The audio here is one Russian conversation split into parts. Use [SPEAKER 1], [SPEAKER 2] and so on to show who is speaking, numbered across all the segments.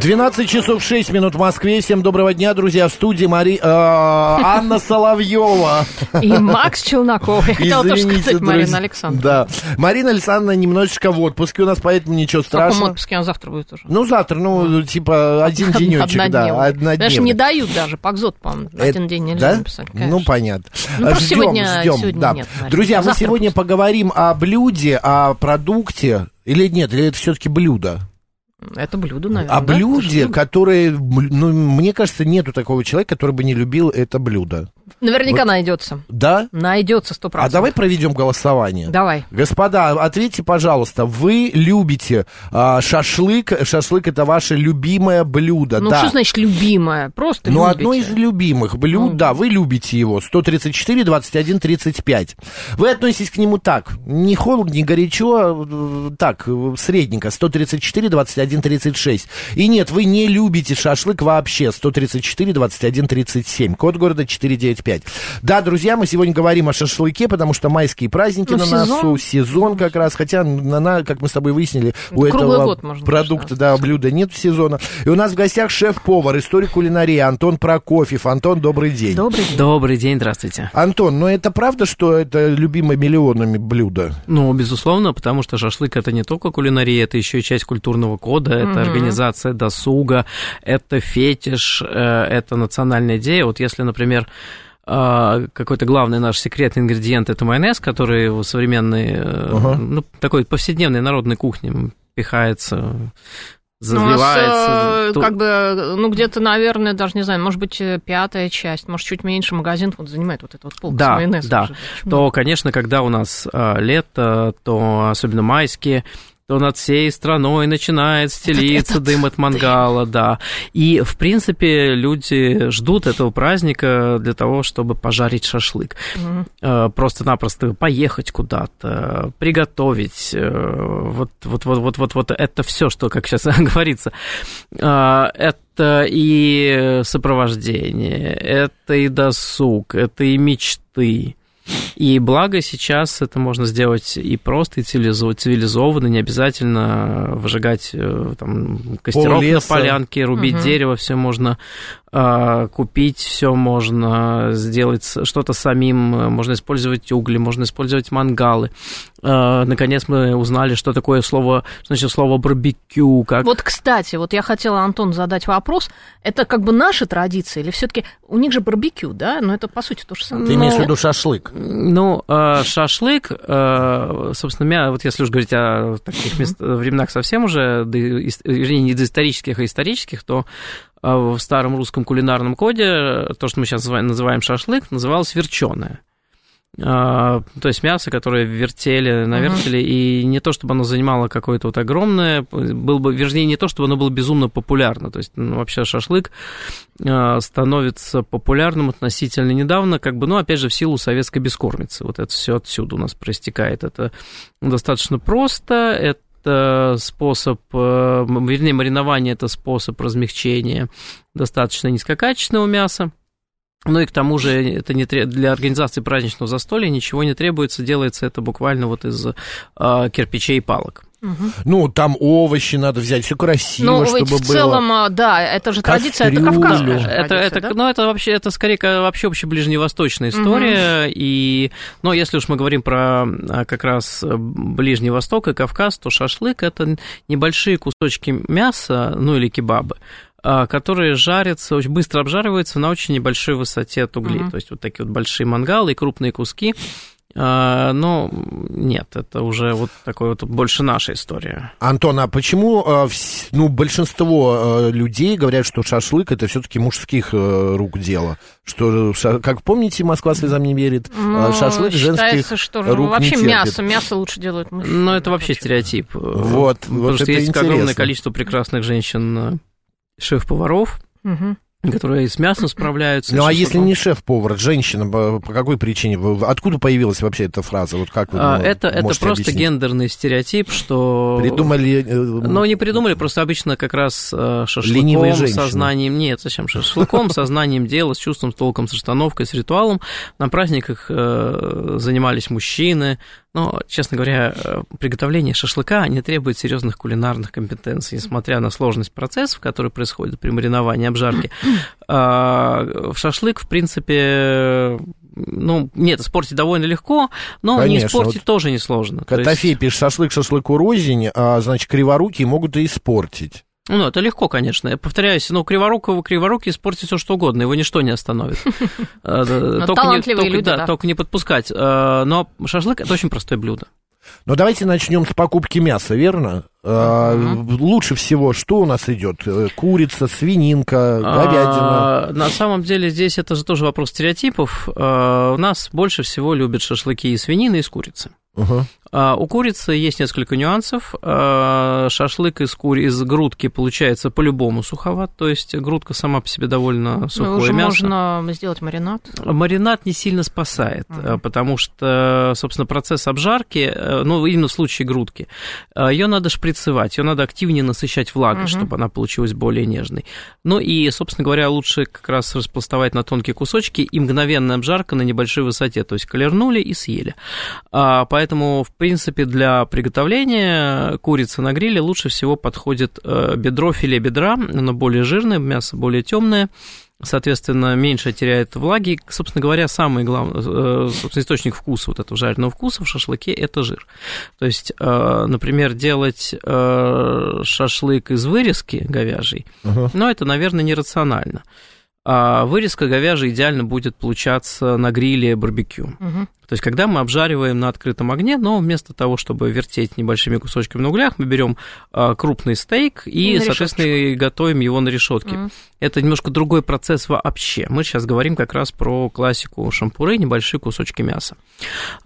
[SPEAKER 1] 12 часов 6 минут в Москве. Всем доброго дня, друзья. В студии Мари... э, Анна Соловьева.
[SPEAKER 2] И Макс Челноков. Я хотела тоже сказать Марина. Александровна.
[SPEAKER 1] Да. Марина Александровна немножечко в отпуске у нас, поэтому ничего
[SPEAKER 2] В каком
[SPEAKER 1] страшного.
[SPEAKER 2] отпуске она завтра будет уже?
[SPEAKER 1] Ну, завтра, ну, типа, один денечек, да,
[SPEAKER 2] Однодневный. Даже не дают даже, Пакзот, по-моему,
[SPEAKER 1] Это-
[SPEAKER 2] один день нельзя написать.
[SPEAKER 1] Ну, понятно.
[SPEAKER 2] Ну, просто сегодня- нет.
[SPEAKER 1] Друзья, мы сегодня поговорим о блюде, о продукте. Или нет, или это все-таки блюдо?
[SPEAKER 2] Это блюдо, наверное.
[SPEAKER 1] О
[SPEAKER 2] да?
[SPEAKER 1] Блюде, которое, ну, мне кажется, нету такого человека, который бы не любил это блюдо.
[SPEAKER 2] Наверняка
[SPEAKER 1] Вот.
[SPEAKER 2] найдется.
[SPEAKER 1] Да?
[SPEAKER 2] Найдется сто
[SPEAKER 1] А
[SPEAKER 2] процентов.
[SPEAKER 1] давай проведем голосование.
[SPEAKER 2] Давай.
[SPEAKER 1] Господа, ответьте, пожалуйста, вы любите а, шашлык? Шашлык это ваше любимое блюдо,
[SPEAKER 2] Ну,
[SPEAKER 1] да?
[SPEAKER 2] что значит любимое? Просто
[SPEAKER 1] Ну,
[SPEAKER 2] любите.
[SPEAKER 1] одно из любимых блюд,
[SPEAKER 2] Ну.
[SPEAKER 1] да, вы любите его. 134, 21, 35. Вы относитесь к нему так, не холодно, не горячо, э, так, э, средненько, 134, 21, 36. И нет, вы не любите шашлык вообще, 134, 21, 37. Код города 495. Да, друзья, мы сегодня говорим о шашлыке, потому что майские праздники
[SPEAKER 2] Ну,
[SPEAKER 1] на
[SPEAKER 2] сезон.
[SPEAKER 1] носу, сезон как раз, хотя, на, на- как мы с тобой выяснили, у
[SPEAKER 2] Круглый
[SPEAKER 1] этого
[SPEAKER 2] год, можно
[SPEAKER 1] продукта,
[SPEAKER 2] сказать.
[SPEAKER 1] да, блюда нет сезона. И у нас в гостях шеф-повар, историк кулинарии Антон Прокофьев. Антон, добрый день.
[SPEAKER 2] Добрый день.
[SPEAKER 3] Добрый день, здравствуйте.
[SPEAKER 1] Антон, но это правда, что это любимое миллионами блюдо?
[SPEAKER 3] Ну, безусловно, потому что шашлык это не только кулинария, это еще и часть культурного кода, это организация досуга, это фетиш, э, это национальная идея. Вот если, например, какой-то главный наш секретный ингредиент это майонез, который в современной,
[SPEAKER 1] Ага.
[SPEAKER 3] ну, такой повседневной народной кухне пихается,
[SPEAKER 2] Ну, у нас,
[SPEAKER 3] заливается.
[SPEAKER 2] э,
[SPEAKER 3] то-
[SPEAKER 2] как бы, ну, где-то, наверное, даже не знаю, может быть, э, пятая часть, может, чуть меньше магазин вот занимает вот этот вот полку с
[SPEAKER 3] Да,
[SPEAKER 2] майонезом.
[SPEAKER 3] да.
[SPEAKER 2] уже. Почему?
[SPEAKER 3] то, конечно, когда у нас а, лето, то особенно майские, то над всей страной начинает стелиться дым от мангала, да. И, в принципе, люди ждут этого праздника для того, чтобы пожарить шашлык. Э, Просто-напросто поехать куда-то, приготовить. э, Вот, вот, вот, вот, вот, вот это все, что, как сейчас говорится, э, это и сопровождение, это и досуг, это и мечты. И благо сейчас это можно сделать и просто, и цивилизо- цивилизованно, не обязательно выжигать э, там, костерок на полянке, рубить
[SPEAKER 2] Мгм.
[SPEAKER 3] дерево, все можно купить, все можно сделать что-то самим, э, можно использовать угли, можно использовать мангалы. А, Наконец мы узнали, что такое слово, что значит слово барбекю, как
[SPEAKER 2] Вот, кстати, вот я хотела, Антон, задать вопрос. Это как бы наша традиция или все таки у них же барбекю, да? Но это, по сути, то же самое.
[SPEAKER 1] Ты имеешь в
[SPEAKER 3] Ну,
[SPEAKER 1] виду шашлык?
[SPEAKER 3] Ну, э, шашлык, э, собственно, мя- вот если уж говорить о таких мест- временах совсем уже, вернее, не доисторических, а исторических, то э, в старом русском кулинарном коде то, что мы сейчас называем, шашлык, называлось верченое. То есть мясо, которое вертели на
[SPEAKER 2] Мгм.
[SPEAKER 3] вертеле, и не то, чтобы оно занимало какое-то вот огромное, был бы, вернее, не то, чтобы оно было безумно популярно. То есть, ну, вообще шашлык э, становится популярным относительно недавно, как бы, ну, опять же, в силу советской бескормицы. Вот это все отсюда у нас проистекает. Это достаточно просто, это способ, э, вернее, маринование – это способ размягчения достаточно низкокачественного мяса. Ну и к тому же это не тре- для организации праздничного застолья ничего не требуется, делается это буквально вот из э, кирпичей и палок.
[SPEAKER 1] Ну, там овощи надо взять, все красиво,
[SPEAKER 2] Ну,
[SPEAKER 1] чтобы
[SPEAKER 2] в
[SPEAKER 1] было.
[SPEAKER 2] целом, а, да, это же традиция, это
[SPEAKER 1] Кастрюлю.
[SPEAKER 2] кавказская же
[SPEAKER 3] Это,
[SPEAKER 2] традиция,
[SPEAKER 3] это,
[SPEAKER 2] да?
[SPEAKER 3] ну, это вообще, это скорее вообще общеближневосточная история. И, но если уж мы говорим про а, как раз э, Ближний Восток и Кавказ, то шашлык это небольшие кусочки мяса, ну или кебабы, а, которые жарятся, очень быстро обжариваются на очень небольшой высоте от углей.
[SPEAKER 2] Мгм.
[SPEAKER 3] То есть вот такие вот большие мангалы и крупные куски. А, Но нет, это уже вот такой вот больше наша история.
[SPEAKER 1] Антон, а почему вс- ну, большинство э, людей говорят, что шашлык это все-таки мужских э, рук дело? Что, как помните, Москва слезам не верит,
[SPEAKER 2] Ну,
[SPEAKER 1] шашлык женских
[SPEAKER 2] что же,
[SPEAKER 1] рук
[SPEAKER 2] вообще
[SPEAKER 1] не терпит.
[SPEAKER 2] мясо, мясо лучше делают мужчины.
[SPEAKER 3] Ну, это вообще стереотип.
[SPEAKER 1] Вот,
[SPEAKER 3] Потому
[SPEAKER 1] вот
[SPEAKER 3] что
[SPEAKER 1] это
[SPEAKER 3] есть
[SPEAKER 1] интересно.
[SPEAKER 3] огромное количество прекрасных женщин, э, шеф-поваров,
[SPEAKER 2] Мгм.
[SPEAKER 3] Которые с мясом справляются.
[SPEAKER 1] Ну, а если не шеф-повар, женщина, по какой причине? Откуда появилась вообще эта фраза? Вот как вы
[SPEAKER 3] А,
[SPEAKER 1] ну,
[SPEAKER 3] это, это просто
[SPEAKER 1] объяснить?
[SPEAKER 3] гендерный стереотип, что...
[SPEAKER 1] Придумали... э,
[SPEAKER 3] Ну, не придумали, просто обычно как раз э, шашлыком, сознанием... Нет, зачем шашлыком, сознанием дела, с чувством, с толком, с расстановкой, с ритуалом. На праздниках э, занимались мужчины. Но, честно говоря, э, приготовление шашлыка не требует серьезных кулинарных компетенций, несмотря на сложность процессов, которые происходят при мариновании, обжарке. А, В шашлык, в принципе, ну, нет, испортить довольно легко, но не
[SPEAKER 1] Конечно,
[SPEAKER 3] испортить
[SPEAKER 1] вот
[SPEAKER 3] тоже несложно. То есть-
[SPEAKER 1] Котофей пишет, шашлык шашлыку рознь, а, значит, криворукие могут и испортить.
[SPEAKER 3] Ну, это легко, конечно. Я повторяюсь, ну, криворукого криворуки испортить все что угодно, его ничто не остановит. Э, Только не-
[SPEAKER 2] талантливые
[SPEAKER 3] только-
[SPEAKER 2] люди,
[SPEAKER 3] да,
[SPEAKER 2] да.
[SPEAKER 3] только не подпускать. Э, Но шашлык – это очень простое блюдо.
[SPEAKER 1] Но давайте начнем с покупки мяса, верно? А, Лучше всего что у нас идет? Э, Курица, свининка, говядина.
[SPEAKER 3] А, На самом деле здесь это же тоже вопрос стереотипов. У нас больше всего любят шашлыки из свинины и из курицы.
[SPEAKER 1] Ага.
[SPEAKER 3] А, У курицы есть несколько нюансов. А, Шашлык из, кури... из грудки получается по-любому суховат, то есть грудка сама по себе довольно
[SPEAKER 2] Ну,
[SPEAKER 3] сухое
[SPEAKER 2] уже
[SPEAKER 3] мясо.
[SPEAKER 2] можно сделать маринад.
[SPEAKER 3] Маринад не сильно спасает,
[SPEAKER 2] Мгм.
[SPEAKER 3] потому что, собственно, процесс обжарки, э, ну, именно в случае грудки, ее надо шприцевать, ее надо активнее насыщать влагой,
[SPEAKER 2] Мгм.
[SPEAKER 3] чтобы она получилась более нежной. Ну и, собственно говоря, лучше как раз распластовать на тонкие кусочки и мгновенная обжарка на небольшой высоте, то есть колернули и съели. Поэтому, в принципе, для приготовления курицы на гриле лучше всего подходит э, бедро, филе бедра, оно более жирное, мясо более темное, соответственно, меньше теряет влаги. Собственно говоря, самый главный э, собственно, источник вкуса, вот этого жареного вкуса в шашлыке – это жир. То есть, э, например, делать шашлык из вырезки говяжьей,
[SPEAKER 1] Ага.
[SPEAKER 3] но это, наверное, нерационально. А вырезка говяжья идеально будет получаться на гриле барбекю.
[SPEAKER 2] Мгм.
[SPEAKER 3] То есть, когда мы обжариваем на открытом огне, но вместо того, чтобы вертеть небольшими кусочками на углях, мы берем а, крупный стейк и,
[SPEAKER 2] И на
[SPEAKER 3] соответственно, готовим его на решетке.
[SPEAKER 2] Мгм.
[SPEAKER 3] Это немножко другой процесс вообще. Мы сейчас говорим как раз про классику шампуры, небольшие кусочки мяса.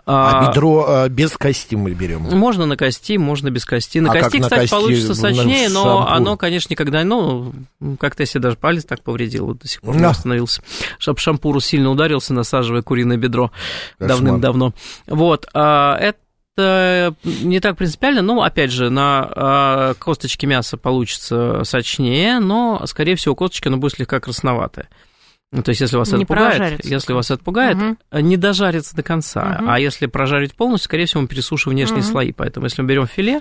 [SPEAKER 1] А бедро а, без кости мы берем.
[SPEAKER 3] Можно на кости, можно без кости. На
[SPEAKER 1] А как
[SPEAKER 3] кости,
[SPEAKER 1] на
[SPEAKER 3] кстати,
[SPEAKER 1] кости?
[SPEAKER 3] получится
[SPEAKER 1] На
[SPEAKER 3] сочнее, но оно, конечно, никогда, ну, как-то я себе даже палец так повредил, вот до сих пор не
[SPEAKER 1] Да.
[SPEAKER 3] остановился. Шап шампуру сильно ударился, насаживая куриное бедро
[SPEAKER 1] Кошмар.
[SPEAKER 3] Давным-давно. Вот, а, это не так принципиально, но, опять же, на а, косточке мяса получится сочнее, но, скорее всего, косточка, она будет слегка красноватая. Ну, То есть, если вас
[SPEAKER 2] Не
[SPEAKER 3] это пугает, если вас это пугает,
[SPEAKER 2] Мгм.
[SPEAKER 3] не дожарится до конца.
[SPEAKER 2] Мгм.
[SPEAKER 3] А если прожарить полностью, скорее всего, мы пересушим внешние
[SPEAKER 2] Мгм.
[SPEAKER 3] слои. Поэтому, если мы берем филе,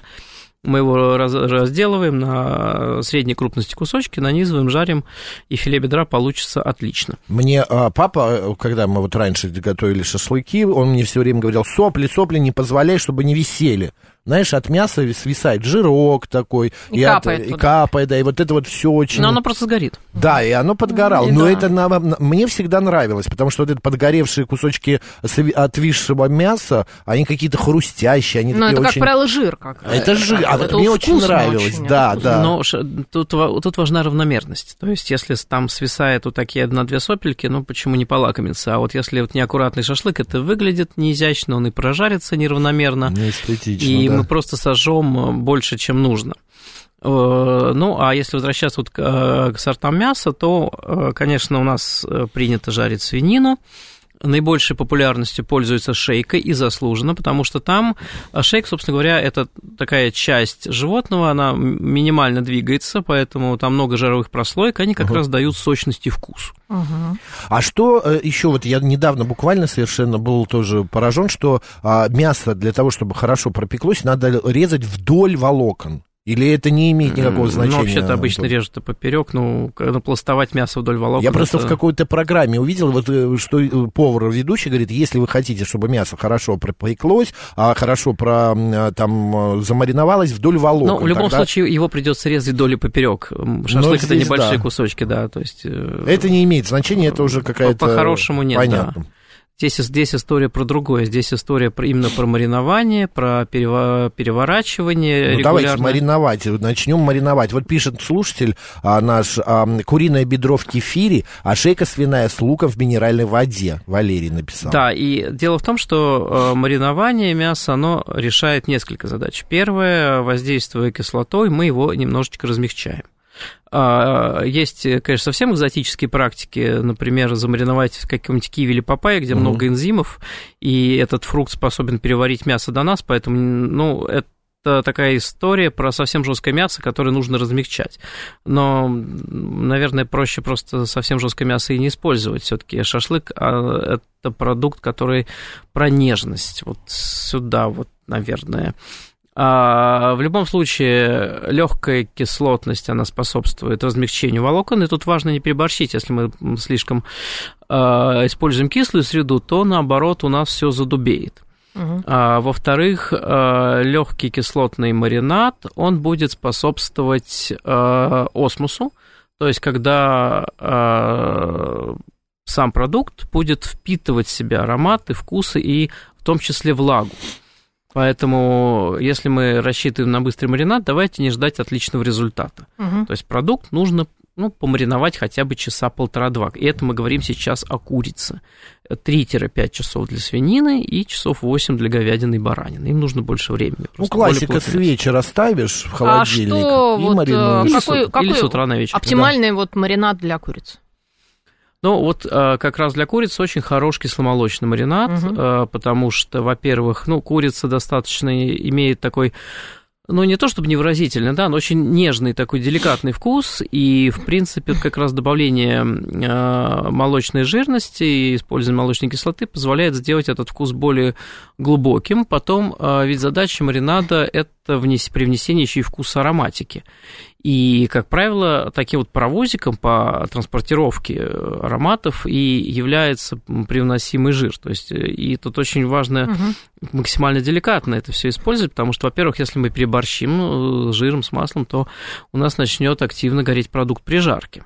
[SPEAKER 3] мы его раз- разделываем на средней крупности кусочки, нанизываем, жарим, и филе бедра получится отлично.
[SPEAKER 1] Мне а, папа, э, когда мы вот раньше готовили шашлыки, он мне все время говорил, сопли, сопли не позволяй, чтобы не висели. Знаешь, от мяса свисает жирок такой.
[SPEAKER 2] И
[SPEAKER 1] от-
[SPEAKER 2] капает
[SPEAKER 1] и
[SPEAKER 2] туда.
[SPEAKER 1] капает, да, и вот это вот все очень...
[SPEAKER 3] Но оно просто сгорит.
[SPEAKER 1] Да, и оно подгорало.
[SPEAKER 2] И
[SPEAKER 1] Но
[SPEAKER 2] да.
[SPEAKER 1] это на- на- мне всегда нравилось, потому что вот эти подгоревшие кусочки сви- отвисшего мяса, они какие-то хрустящие, они
[SPEAKER 2] Ну,
[SPEAKER 1] такие
[SPEAKER 2] это, как
[SPEAKER 1] очень...
[SPEAKER 2] правило, жир. Как
[SPEAKER 1] Это жир, а вот
[SPEAKER 2] Это
[SPEAKER 1] мне очень нравилось,
[SPEAKER 2] очень,
[SPEAKER 1] да, да.
[SPEAKER 3] Но ш- тут, тут важна равномерность. То есть, если там свисает вот такие одна-две сопельки, ну, почему не полакомиться? А вот если вот неаккуратный шашлык, это выглядит неизящно, он и прожарится неравномерно.
[SPEAKER 1] Неэстетично,
[SPEAKER 3] и
[SPEAKER 1] да.
[SPEAKER 3] мы просто сожжем э, больше, чем нужно. Э, Ну, а если возвращаться вот к, э, сортам мяса, то, конечно, у нас принято жарить свинину. Наибольшей популярностью пользуется шейка и заслуженно, потому что там э, шейк, собственно говоря, это такая часть животного, она минимально двигается, поэтому там много жировых прослоек, они как раз дают сочность и вкус.
[SPEAKER 2] Мгм.
[SPEAKER 1] А что еще, вот я недавно буквально совершенно был тоже поражен, что а, мясо для того, чтобы хорошо пропеклось, надо резать вдоль волокон. Или это не имеет никакого
[SPEAKER 3] М,
[SPEAKER 1] значения?
[SPEAKER 3] Ну, вообще-то обычно режут поперек, ну, пластовать мясо вдоль волокон.
[SPEAKER 1] Я просто
[SPEAKER 3] это-
[SPEAKER 1] в какой-то программе увидел, вот, э, что э, повар ведущий говорит, если вы хотите, чтобы мясо хорошо пропеклось, а хорошо про, а, там, э, замариновалось вдоль волокон.
[SPEAKER 3] Ну, в любом
[SPEAKER 1] тогда
[SPEAKER 3] случае, его придется резать доли поперек. Шашлык это небольшие
[SPEAKER 1] да.
[SPEAKER 3] кусочки, да. То есть. э,
[SPEAKER 1] Это не имеет значения, это уже какая-то...
[SPEAKER 3] По-хорошему нет,
[SPEAKER 1] Понятно.
[SPEAKER 3] Здесь, здесь история про другое. Здесь история про, именно про маринование, про переворачивание
[SPEAKER 1] Ну, давайте мариновать, начнем мариновать. Вот пишет слушатель а, наш, а, куриное бедро в кефире, а шейка свиная с луком в минеральной воде. Валерий написал.
[SPEAKER 3] Да, и дело в том, что э, маринование мяса, оно решает несколько задач. Первое, воздействуя кислотой, мы его немножечко размягчаем. А, Есть, конечно, совсем экзотические практики, например, замариновать в каком-нибудь киви или папайе, где
[SPEAKER 1] Мгм.
[SPEAKER 3] много энзимов, и этот фрукт способен переварить мясо до нас, поэтому, ну, это такая история про совсем жесткое мясо, которое нужно размягчать. Но, наверное, проще просто совсем жесткое мясо и не использовать. Все-таки шашлык а, это продукт, который про нежность. Вот сюда, вот, наверное. А, в любом случае, легкая кислотность, она способствует размягчению волокон, и тут важно не переборщить, если мы слишком а, используем кислую среду, то наоборот у нас все задубеет.
[SPEAKER 2] Мгм.
[SPEAKER 3] А, во-вторых, легкий кислотный маринад, он будет способствовать а, осмусу, то есть когда а, сам продукт будет впитывать в себя ароматы, вкусы и в том числе влагу. Поэтому, если мы рассчитываем на быстрый маринад, давайте не ждать отличного результата.
[SPEAKER 2] Мгм.
[SPEAKER 3] То есть продукт нужно ну, помариновать хотя бы часа полтора-два. И это мы говорим сейчас о курице. 3-5 часов для свинины и часов 8 для говядины и баранины. Им нужно больше времени.
[SPEAKER 1] Ну, классика, с вечера ставишь в
[SPEAKER 2] А
[SPEAKER 1] холодильник
[SPEAKER 2] что
[SPEAKER 1] и
[SPEAKER 2] вот, э,
[SPEAKER 1] маринуешь.
[SPEAKER 3] Или
[SPEAKER 2] какой,
[SPEAKER 3] с-
[SPEAKER 2] какой
[SPEAKER 3] или с утра на вечер.
[SPEAKER 2] оптимальный вот маринад для курицы?
[SPEAKER 3] Ну, вот э, как раз для курицы очень хорош кисломолочный маринад, э, потому что, во-первых, ну, курица достаточно имеет такой ну, не то чтобы невыразительный, да, но очень нежный такой деликатный вкус, и, в принципе, как раз добавление э, молочной жирности и использование молочной кислоты позволяет сделать этот вкус более глубоким. Потом, ведь задача маринада – это внес, при внесении еще и вкуса ароматики. И, как правило, таким вот паровозиком по транспортировке ароматов и является привносимый жир. То есть, э, и тут очень важно
[SPEAKER 2] Мгм.
[SPEAKER 3] максимально деликатно это все использовать, потому что, во-первых, если мы переборщим э, с жиром, с маслом, то у нас начнет активно гореть продукт при жарке.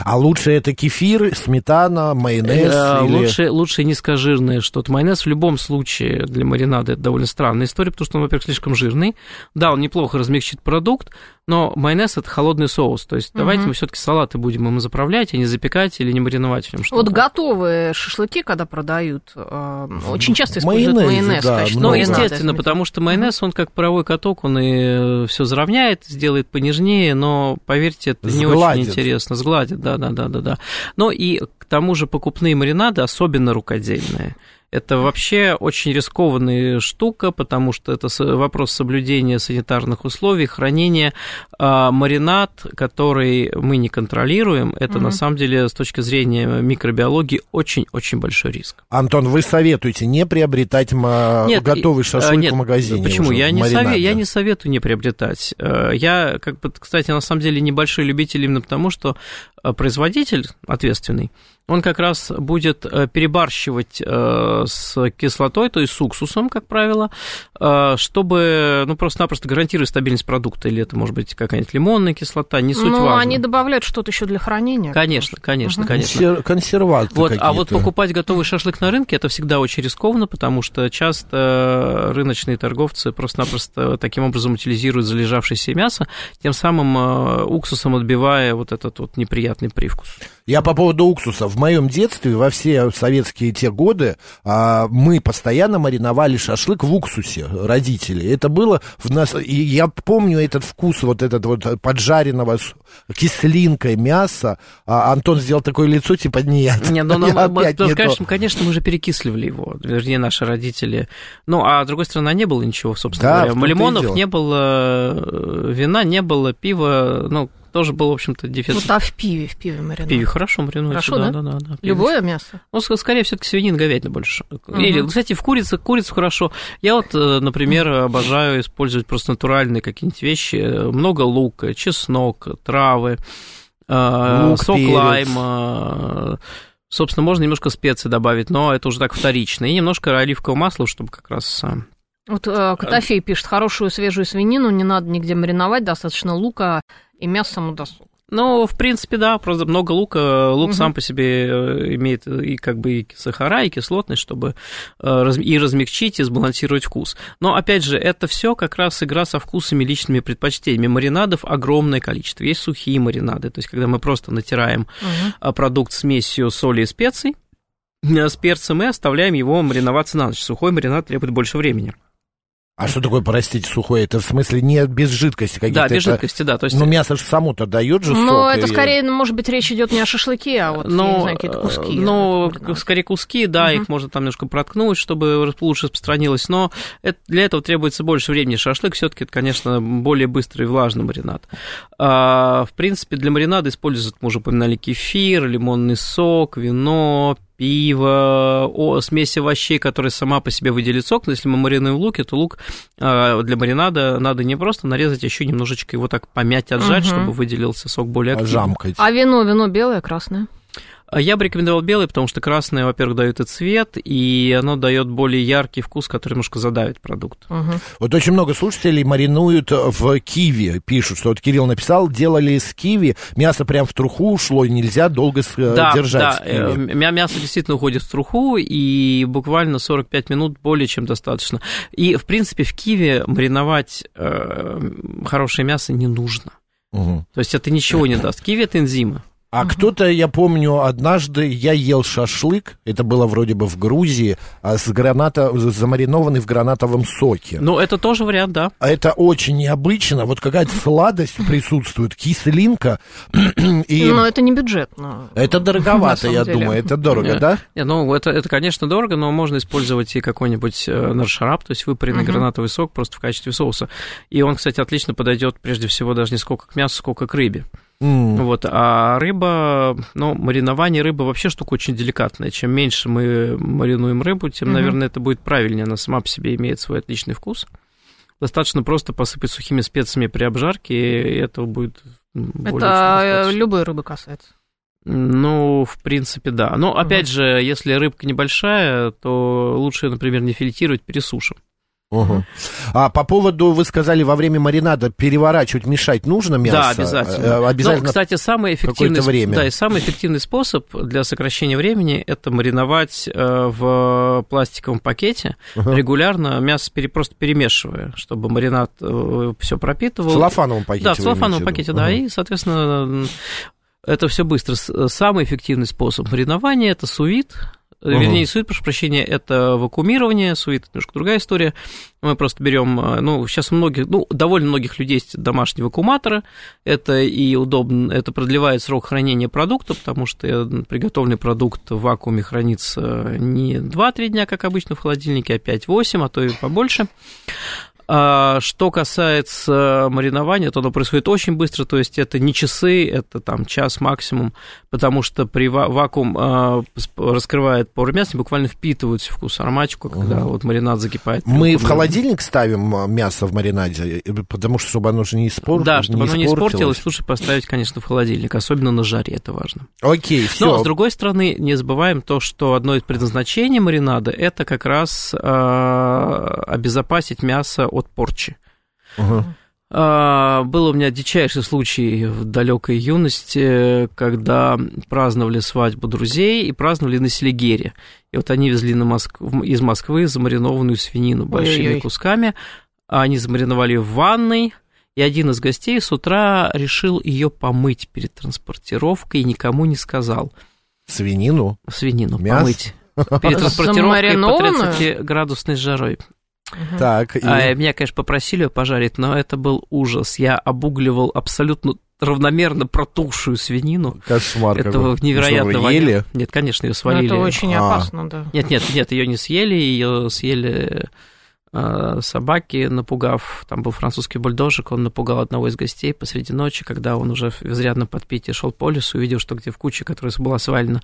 [SPEAKER 1] А лучше это кефир, сметана, майонез
[SPEAKER 3] Э,
[SPEAKER 1] или...
[SPEAKER 3] Лучше, лучше низкожирное что-то. Майонез в любом случае для маринада это довольно странная история, потому что он, во-первых, слишком жирный. Да, он неплохо размягчит продукт, но майонез это холодный соус. То есть
[SPEAKER 2] Мгм.
[SPEAKER 3] давайте мы все-таки салаты будем им заправлять, а не запекать или не мариновать в нем что-то.
[SPEAKER 2] Вот готовые шашлыки, когда продают, э, очень часто используют
[SPEAKER 1] Майонезе,
[SPEAKER 2] майонез
[SPEAKER 1] да,
[SPEAKER 2] качестве
[SPEAKER 3] Ну, естественно, потому что майонез, он как паровой каток, он и все заровняет, сделает понежнее, но, поверьте, это не
[SPEAKER 1] Сгладит.
[SPEAKER 3] очень интересно. Сгладит, да, да, да, да, да. Но и к тому же покупные маринады, особенно рукодельные, это вообще очень рискованная штука, потому что это вопрос соблюдения санитарных условий, хранения. А маринад, который мы не контролируем, это
[SPEAKER 2] Мгм.
[SPEAKER 3] на самом деле с точки зрения микробиологии очень-очень большой риск.
[SPEAKER 1] Антон, вы советуете не приобретать
[SPEAKER 3] Нет,
[SPEAKER 1] готовый
[SPEAKER 3] и-
[SPEAKER 1] шашлык
[SPEAKER 3] нет,
[SPEAKER 1] в магазине?
[SPEAKER 3] Почему?
[SPEAKER 1] уже,
[SPEAKER 3] Я не, сове- я не советую не приобретать. Э, Я, как бы, кстати, на самом деле небольшой любитель именно потому, что э, производитель ответственный, он как раз будет э, перебарщивать э, с кислотой, то есть с уксусом, как правило, э, чтобы, ну, просто-напросто гарантировать стабильность продукта, или это может быть какая-нибудь лимонная кислота, не суть
[SPEAKER 2] Ну,
[SPEAKER 3] важно.
[SPEAKER 2] они добавляют что-то еще для хранения.
[SPEAKER 3] Конечно, конечно,
[SPEAKER 2] Мгм.
[SPEAKER 3] конечно.
[SPEAKER 1] Консер- консерванты
[SPEAKER 3] Вот, а вот покупать готовый шашлык на рынке это всегда очень рискованно, потому что часто рыночные торговцы просто-напросто таким образом утилизируют залежавшееся мясо, тем самым э, уксусом отбивая вот этот вот неприятный привкус.
[SPEAKER 1] Я по поводу уксуса. В моем детстве, во все советские те годы, а, мы постоянно мариновали шашлык в уксусе, родители. Это было в нас... И я помню этот вкус вот этот вот поджаренного с кислинкой мяса. А Антон сделал такое лицо, типа, нет,
[SPEAKER 3] Не, ну, нам-
[SPEAKER 1] опять
[SPEAKER 3] ну,
[SPEAKER 1] не то.
[SPEAKER 3] конечно, конечно, мы же перекисливали его, вернее, наши родители. Ну, а с другой стороны, не было ничего, собственно
[SPEAKER 1] Да,
[SPEAKER 3] говоря. Лимонов не было, э, вина не было, пива, ну, тоже был, в общем-то, дефицит.
[SPEAKER 2] Вот, а в пиве, в пиве маринад.
[SPEAKER 3] Пиво хорошо маринуется,
[SPEAKER 2] Хорошо,
[SPEAKER 3] да,
[SPEAKER 2] да?
[SPEAKER 3] да, да, да.
[SPEAKER 2] Любое мясо?
[SPEAKER 3] Ну, ск- скорее, все-таки свинина, говядина больше.
[SPEAKER 2] Мгм.
[SPEAKER 3] Или, кстати, в курице, курицу хорошо. Я вот, э, например, обожаю использовать просто натуральные какие-нибудь вещи. Много лука, чеснок, травы, э,
[SPEAKER 1] Лук,
[SPEAKER 3] сок
[SPEAKER 1] перец.
[SPEAKER 3] лайма. э, Собственно, можно немножко специй добавить, но это уже так вторично. И немножко оливкового масла, чтобы как раз... э,
[SPEAKER 2] Вот э, Котофей пишет, хорошую свежую свинину не надо нигде мариновать, достаточно лука и мяса самодосол.
[SPEAKER 3] Ну, в принципе, да, просто много лука. Лук
[SPEAKER 2] Мгм.
[SPEAKER 3] сам по себе э, имеет и как бы и сахара, и кислотность, чтобы э, и размягчить, и сбалансировать вкус. Но, опять же, это все как раз игра со вкусами, личными предпочтениями. Маринадов огромное количество. Есть сухие маринады, то есть когда мы просто натираем а, продукт смесью соли и специй, э, с перцем и оставляем его мариноваться на ночь. Сухой маринад требует больше времени.
[SPEAKER 1] А что такое, простите, сухое? Это в смысле не без жидкости каких-то?
[SPEAKER 3] Да, без
[SPEAKER 1] это-
[SPEAKER 3] жидкости, да. То есть,
[SPEAKER 1] Ну, мясо же само-то дает же
[SPEAKER 2] Но
[SPEAKER 1] сок.
[SPEAKER 2] это
[SPEAKER 1] и-
[SPEAKER 2] скорее, ну, может быть, речь идет не о шашлыке, а вот, я не
[SPEAKER 3] Ну,
[SPEAKER 2] знаю, какие-то куски.
[SPEAKER 3] Ну,
[SPEAKER 2] маринада.
[SPEAKER 3] скорее куски, да, их можно там немножко проткнуть, чтобы лучше распространилось, но это- для этого требуется больше времени. Шашлык все-таки, это, конечно, более быстрый и влажный маринад. А, в принципе, для маринада используют, мы уже упоминали, кефир, лимонный сок, вино, пиво, о, смесь овощей, которая сама по себе выделит сок. Но если мы маринуем лук, то лук а, для маринада надо не просто нарезать, а еще немножечко его так помять, отжать,
[SPEAKER 2] Мгм.
[SPEAKER 3] чтобы выделился сок более активно.
[SPEAKER 1] Жамкать.
[SPEAKER 2] А вино, вино белое, красное?
[SPEAKER 3] А Я бы рекомендовал белый, потому что красное, во-первых, дает и цвет, и оно дает более яркий вкус, который немножко задавит продукт.
[SPEAKER 2] Мгм.
[SPEAKER 1] Вот очень много слушателей маринуют в киви. Пишут, что вот Кирилл написал, делали из киви, мясо прям в труху ушло, нельзя долго э,
[SPEAKER 3] да,
[SPEAKER 1] держать.
[SPEAKER 3] да,
[SPEAKER 1] киви.
[SPEAKER 3] э, мя- мясо действительно уходит в труху, и буквально 45 минут более чем достаточно. И, в принципе, в киве мариновать э, хорошее мясо не нужно.
[SPEAKER 1] Мгм.
[SPEAKER 3] То есть это ничего не даст. Киви – это энзимы.
[SPEAKER 1] А кто-то, я помню, однажды я ел шашлык, это было вроде бы в Грузии, а с граната, замаринованный в гранатовом соке.
[SPEAKER 3] Ну, это тоже вариант, да.
[SPEAKER 1] А это очень необычно, вот какая-то сладость присутствует, кислинка, и
[SPEAKER 2] Но это не бюджетно.
[SPEAKER 1] это дороговато, я
[SPEAKER 2] деле.
[SPEAKER 1] думаю, это дорого,
[SPEAKER 3] Нет.
[SPEAKER 1] да?
[SPEAKER 3] Не, ну, это, это, конечно, дорого, но можно использовать и какой-нибудь э, наршарап, то есть выпаренный
[SPEAKER 2] Мгм.
[SPEAKER 3] гранатовый сок просто в качестве соуса. И он, кстати, отлично подойдет прежде всего даже не сколько к мясу, сколько к рыбе.
[SPEAKER 1] М.
[SPEAKER 3] Вот, а рыба, ну, маринование рыбы вообще штука очень деликатная. Чем меньше мы маринуем рыбу, тем,
[SPEAKER 2] Мгм.
[SPEAKER 3] наверное, это будет правильнее. Она сама по себе имеет свой отличный вкус. Достаточно просто посыпать сухими специями при обжарке, и этого будет более
[SPEAKER 2] Это э, любой рыбы касается.
[SPEAKER 3] Ну, в принципе, да. Но, опять же, если рыбка небольшая, то лучше, например, не филетировать, пересушим.
[SPEAKER 1] А по поводу, вы сказали, во время маринада переворачивать, мешать нужно мясо?
[SPEAKER 3] Да, обязательно.
[SPEAKER 1] Э, Обязательно.
[SPEAKER 3] Ну, кстати, самый эффективный,
[SPEAKER 1] время.
[SPEAKER 3] Да, и самый эффективный способ для сокращения времени – это мариновать э, в пластиковом пакете,
[SPEAKER 1] Ага.
[SPEAKER 3] регулярно мясо пере, просто перемешивая, чтобы маринад все пропитывал.
[SPEAKER 1] В целлофановом пакете.
[SPEAKER 3] Да, в целлофановом пакете,
[SPEAKER 1] виду?
[SPEAKER 3] да, и, соответственно, это все быстро. Самый эффективный способ маринования – это сувит,
[SPEAKER 1] Ага.
[SPEAKER 3] Вернее, не сувит, прошу прощения, это вакуумирование, сувит это немножко другая история. Мы просто берем, э, ну, сейчас многих, ну, довольно многих людей есть домашние вакууматоры, это и удобно, это продлевает срок хранения продукта, потому что э, приготовленный продукт в вакууме хранится не 2-3 дня, как обычно в холодильнике, а 5-8, а то и побольше. А Что касается маринования, то оно происходит очень быстро, то есть это не часы, это там час максимум, потому что при ва- вакуум а, раскрывает поры мяса, буквально впитываются вкус ароматику, когда вот маринад закипает.
[SPEAKER 1] Мы в
[SPEAKER 3] вакуумировании.
[SPEAKER 1] холодильник ставим а, мясо в маринаде, э, потому что, чтобы оно же не испортилось.
[SPEAKER 3] Да, чтобы оно не испортилось, лучше поставить, конечно, в холодильник, особенно на жаре, это важно.
[SPEAKER 1] Окей, все.
[SPEAKER 3] Но, с другой стороны, не забываем то, что одно из предназначений маринада – это как раз а, обезопасить мясо от порчи. А, Был у меня дичайший случай в далекой юности, когда праздновали свадьбу друзей и праздновали на Селигере. И вот они везли на Моск... из Москвы замаринованную свинину большими
[SPEAKER 2] Ой-ой-ой.
[SPEAKER 3] кусками. А Они замариновали ее в ванной, и один из гостей с утра решил ее помыть перед транспортировкой и никому не сказал.
[SPEAKER 1] Свинину.
[SPEAKER 3] Свинину
[SPEAKER 1] Мясо?
[SPEAKER 3] помыть. Перед транспортировкой по
[SPEAKER 2] Замаринованную?
[SPEAKER 3] 30-градусной жарой.
[SPEAKER 1] Так, и-
[SPEAKER 3] А, меня, конечно, попросили ее пожарить, но это был ужас. Я обугливал абсолютно равномерно протухшую свинину.
[SPEAKER 1] кошмар
[SPEAKER 3] это
[SPEAKER 1] какой.
[SPEAKER 3] невероятно
[SPEAKER 1] Что, вы ели?
[SPEAKER 3] Нет, конечно, ее
[SPEAKER 2] Ну,
[SPEAKER 3] свалили.
[SPEAKER 2] Это очень
[SPEAKER 1] А.
[SPEAKER 2] опасно, да.
[SPEAKER 3] Нет, нет, нет, ее не съели, ее съели собаки, напугав, там был французский бульдожик, он напугал одного из гостей посреди ночи, когда он уже в изрядно подпитии шел по лесу, увидел, что где в куче, которая была свалена,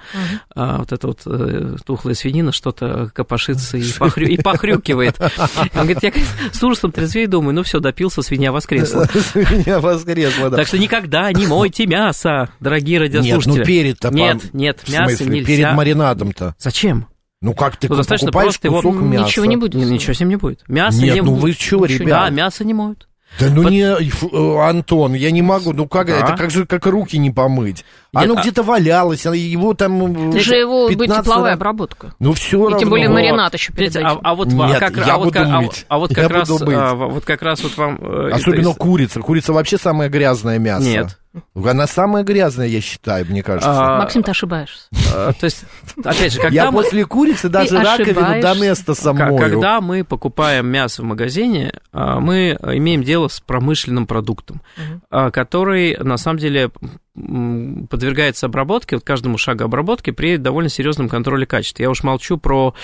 [SPEAKER 3] а, вот эта вот э, тухлая свинина что-то копошится и, похрю- и похрюкивает. Он говорит, я с ужасом трезвее думаю, ну все, допился, свинья воскресла.
[SPEAKER 1] Свинья воскресла, да.
[SPEAKER 3] Так что никогда не мойте мясо, дорогие
[SPEAKER 1] Нет,
[SPEAKER 3] радиослушатели.
[SPEAKER 1] ну перед-то...
[SPEAKER 3] Нет, нет, мясо нельзя.
[SPEAKER 1] перед маринадом-то.
[SPEAKER 3] Зачем?
[SPEAKER 1] Ну как ты
[SPEAKER 3] Ну, достаточно
[SPEAKER 1] покупаешь
[SPEAKER 3] просто его-
[SPEAKER 1] кусок мяса?
[SPEAKER 2] Ничего не будет.
[SPEAKER 3] Ничего с ним не будет. Мясо
[SPEAKER 1] Нет,
[SPEAKER 3] не
[SPEAKER 1] ну вы чё,
[SPEAKER 3] Да,
[SPEAKER 1] ребят?
[SPEAKER 3] мясо не моют.
[SPEAKER 1] Да ну
[SPEAKER 3] Под-
[SPEAKER 1] не, э, Антон, я не могу, ну как,
[SPEAKER 3] Да.
[SPEAKER 1] это как же, как руки не помыть.
[SPEAKER 3] Нет,
[SPEAKER 1] Оно
[SPEAKER 3] а-
[SPEAKER 1] где-то валялось, а его там...
[SPEAKER 2] Это же его будет
[SPEAKER 1] 15
[SPEAKER 2] тепловая
[SPEAKER 1] раз-
[SPEAKER 2] обработка.
[SPEAKER 1] Ну все равно.
[SPEAKER 2] И тем более
[SPEAKER 3] Вот.
[SPEAKER 2] маринад еще перед
[SPEAKER 3] Видите, а, а вот,
[SPEAKER 1] Нет,
[SPEAKER 3] как,
[SPEAKER 1] я
[SPEAKER 3] а вот,
[SPEAKER 1] буду
[SPEAKER 3] как- а,
[SPEAKER 1] мыть.
[SPEAKER 3] а вот
[SPEAKER 1] Я
[SPEAKER 3] как раз,
[SPEAKER 1] буду мыть.
[SPEAKER 3] а, вот как раз вот вам... э,
[SPEAKER 1] Особенно
[SPEAKER 3] это-
[SPEAKER 1] курица. Курица вообще самое грязное мясо.
[SPEAKER 3] Нет.
[SPEAKER 1] Она самая грязная, я считаю, мне кажется.
[SPEAKER 3] А,
[SPEAKER 2] Максим, ты ошибаешься.
[SPEAKER 3] А, То есть, опять же, когда
[SPEAKER 1] я
[SPEAKER 3] мы...
[SPEAKER 1] после курицы даже раковину. Доместоса
[SPEAKER 3] К-
[SPEAKER 1] мою.
[SPEAKER 3] Когда мы покупаем мясо в магазине, а, мы имеем дело с промышленным продуктом, а, который на самом деле подвергается обработке, вот каждому шагу обработки при довольно серьезном контроле качества. Я уж молчу про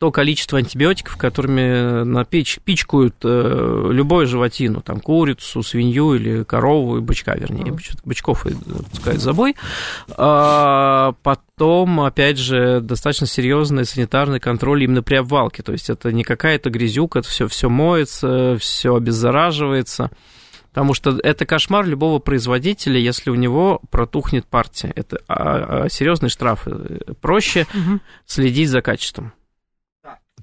[SPEAKER 3] то количество антибиотиков, которыми напич, пичкают э, любую животину, там курицу, свинью или корову и бычка, вернее, Что-то бычков, и, сказать, забой. А, потом, опять же, достаточно серьезный санитарный контроль именно при обвалке, то есть это не какая-то грязюка, это все, все моется, все обеззараживается. Потому что это кошмар любого производителя, если у него протухнет партия. Это а, а, серьезный штраф. Проще следить за качеством.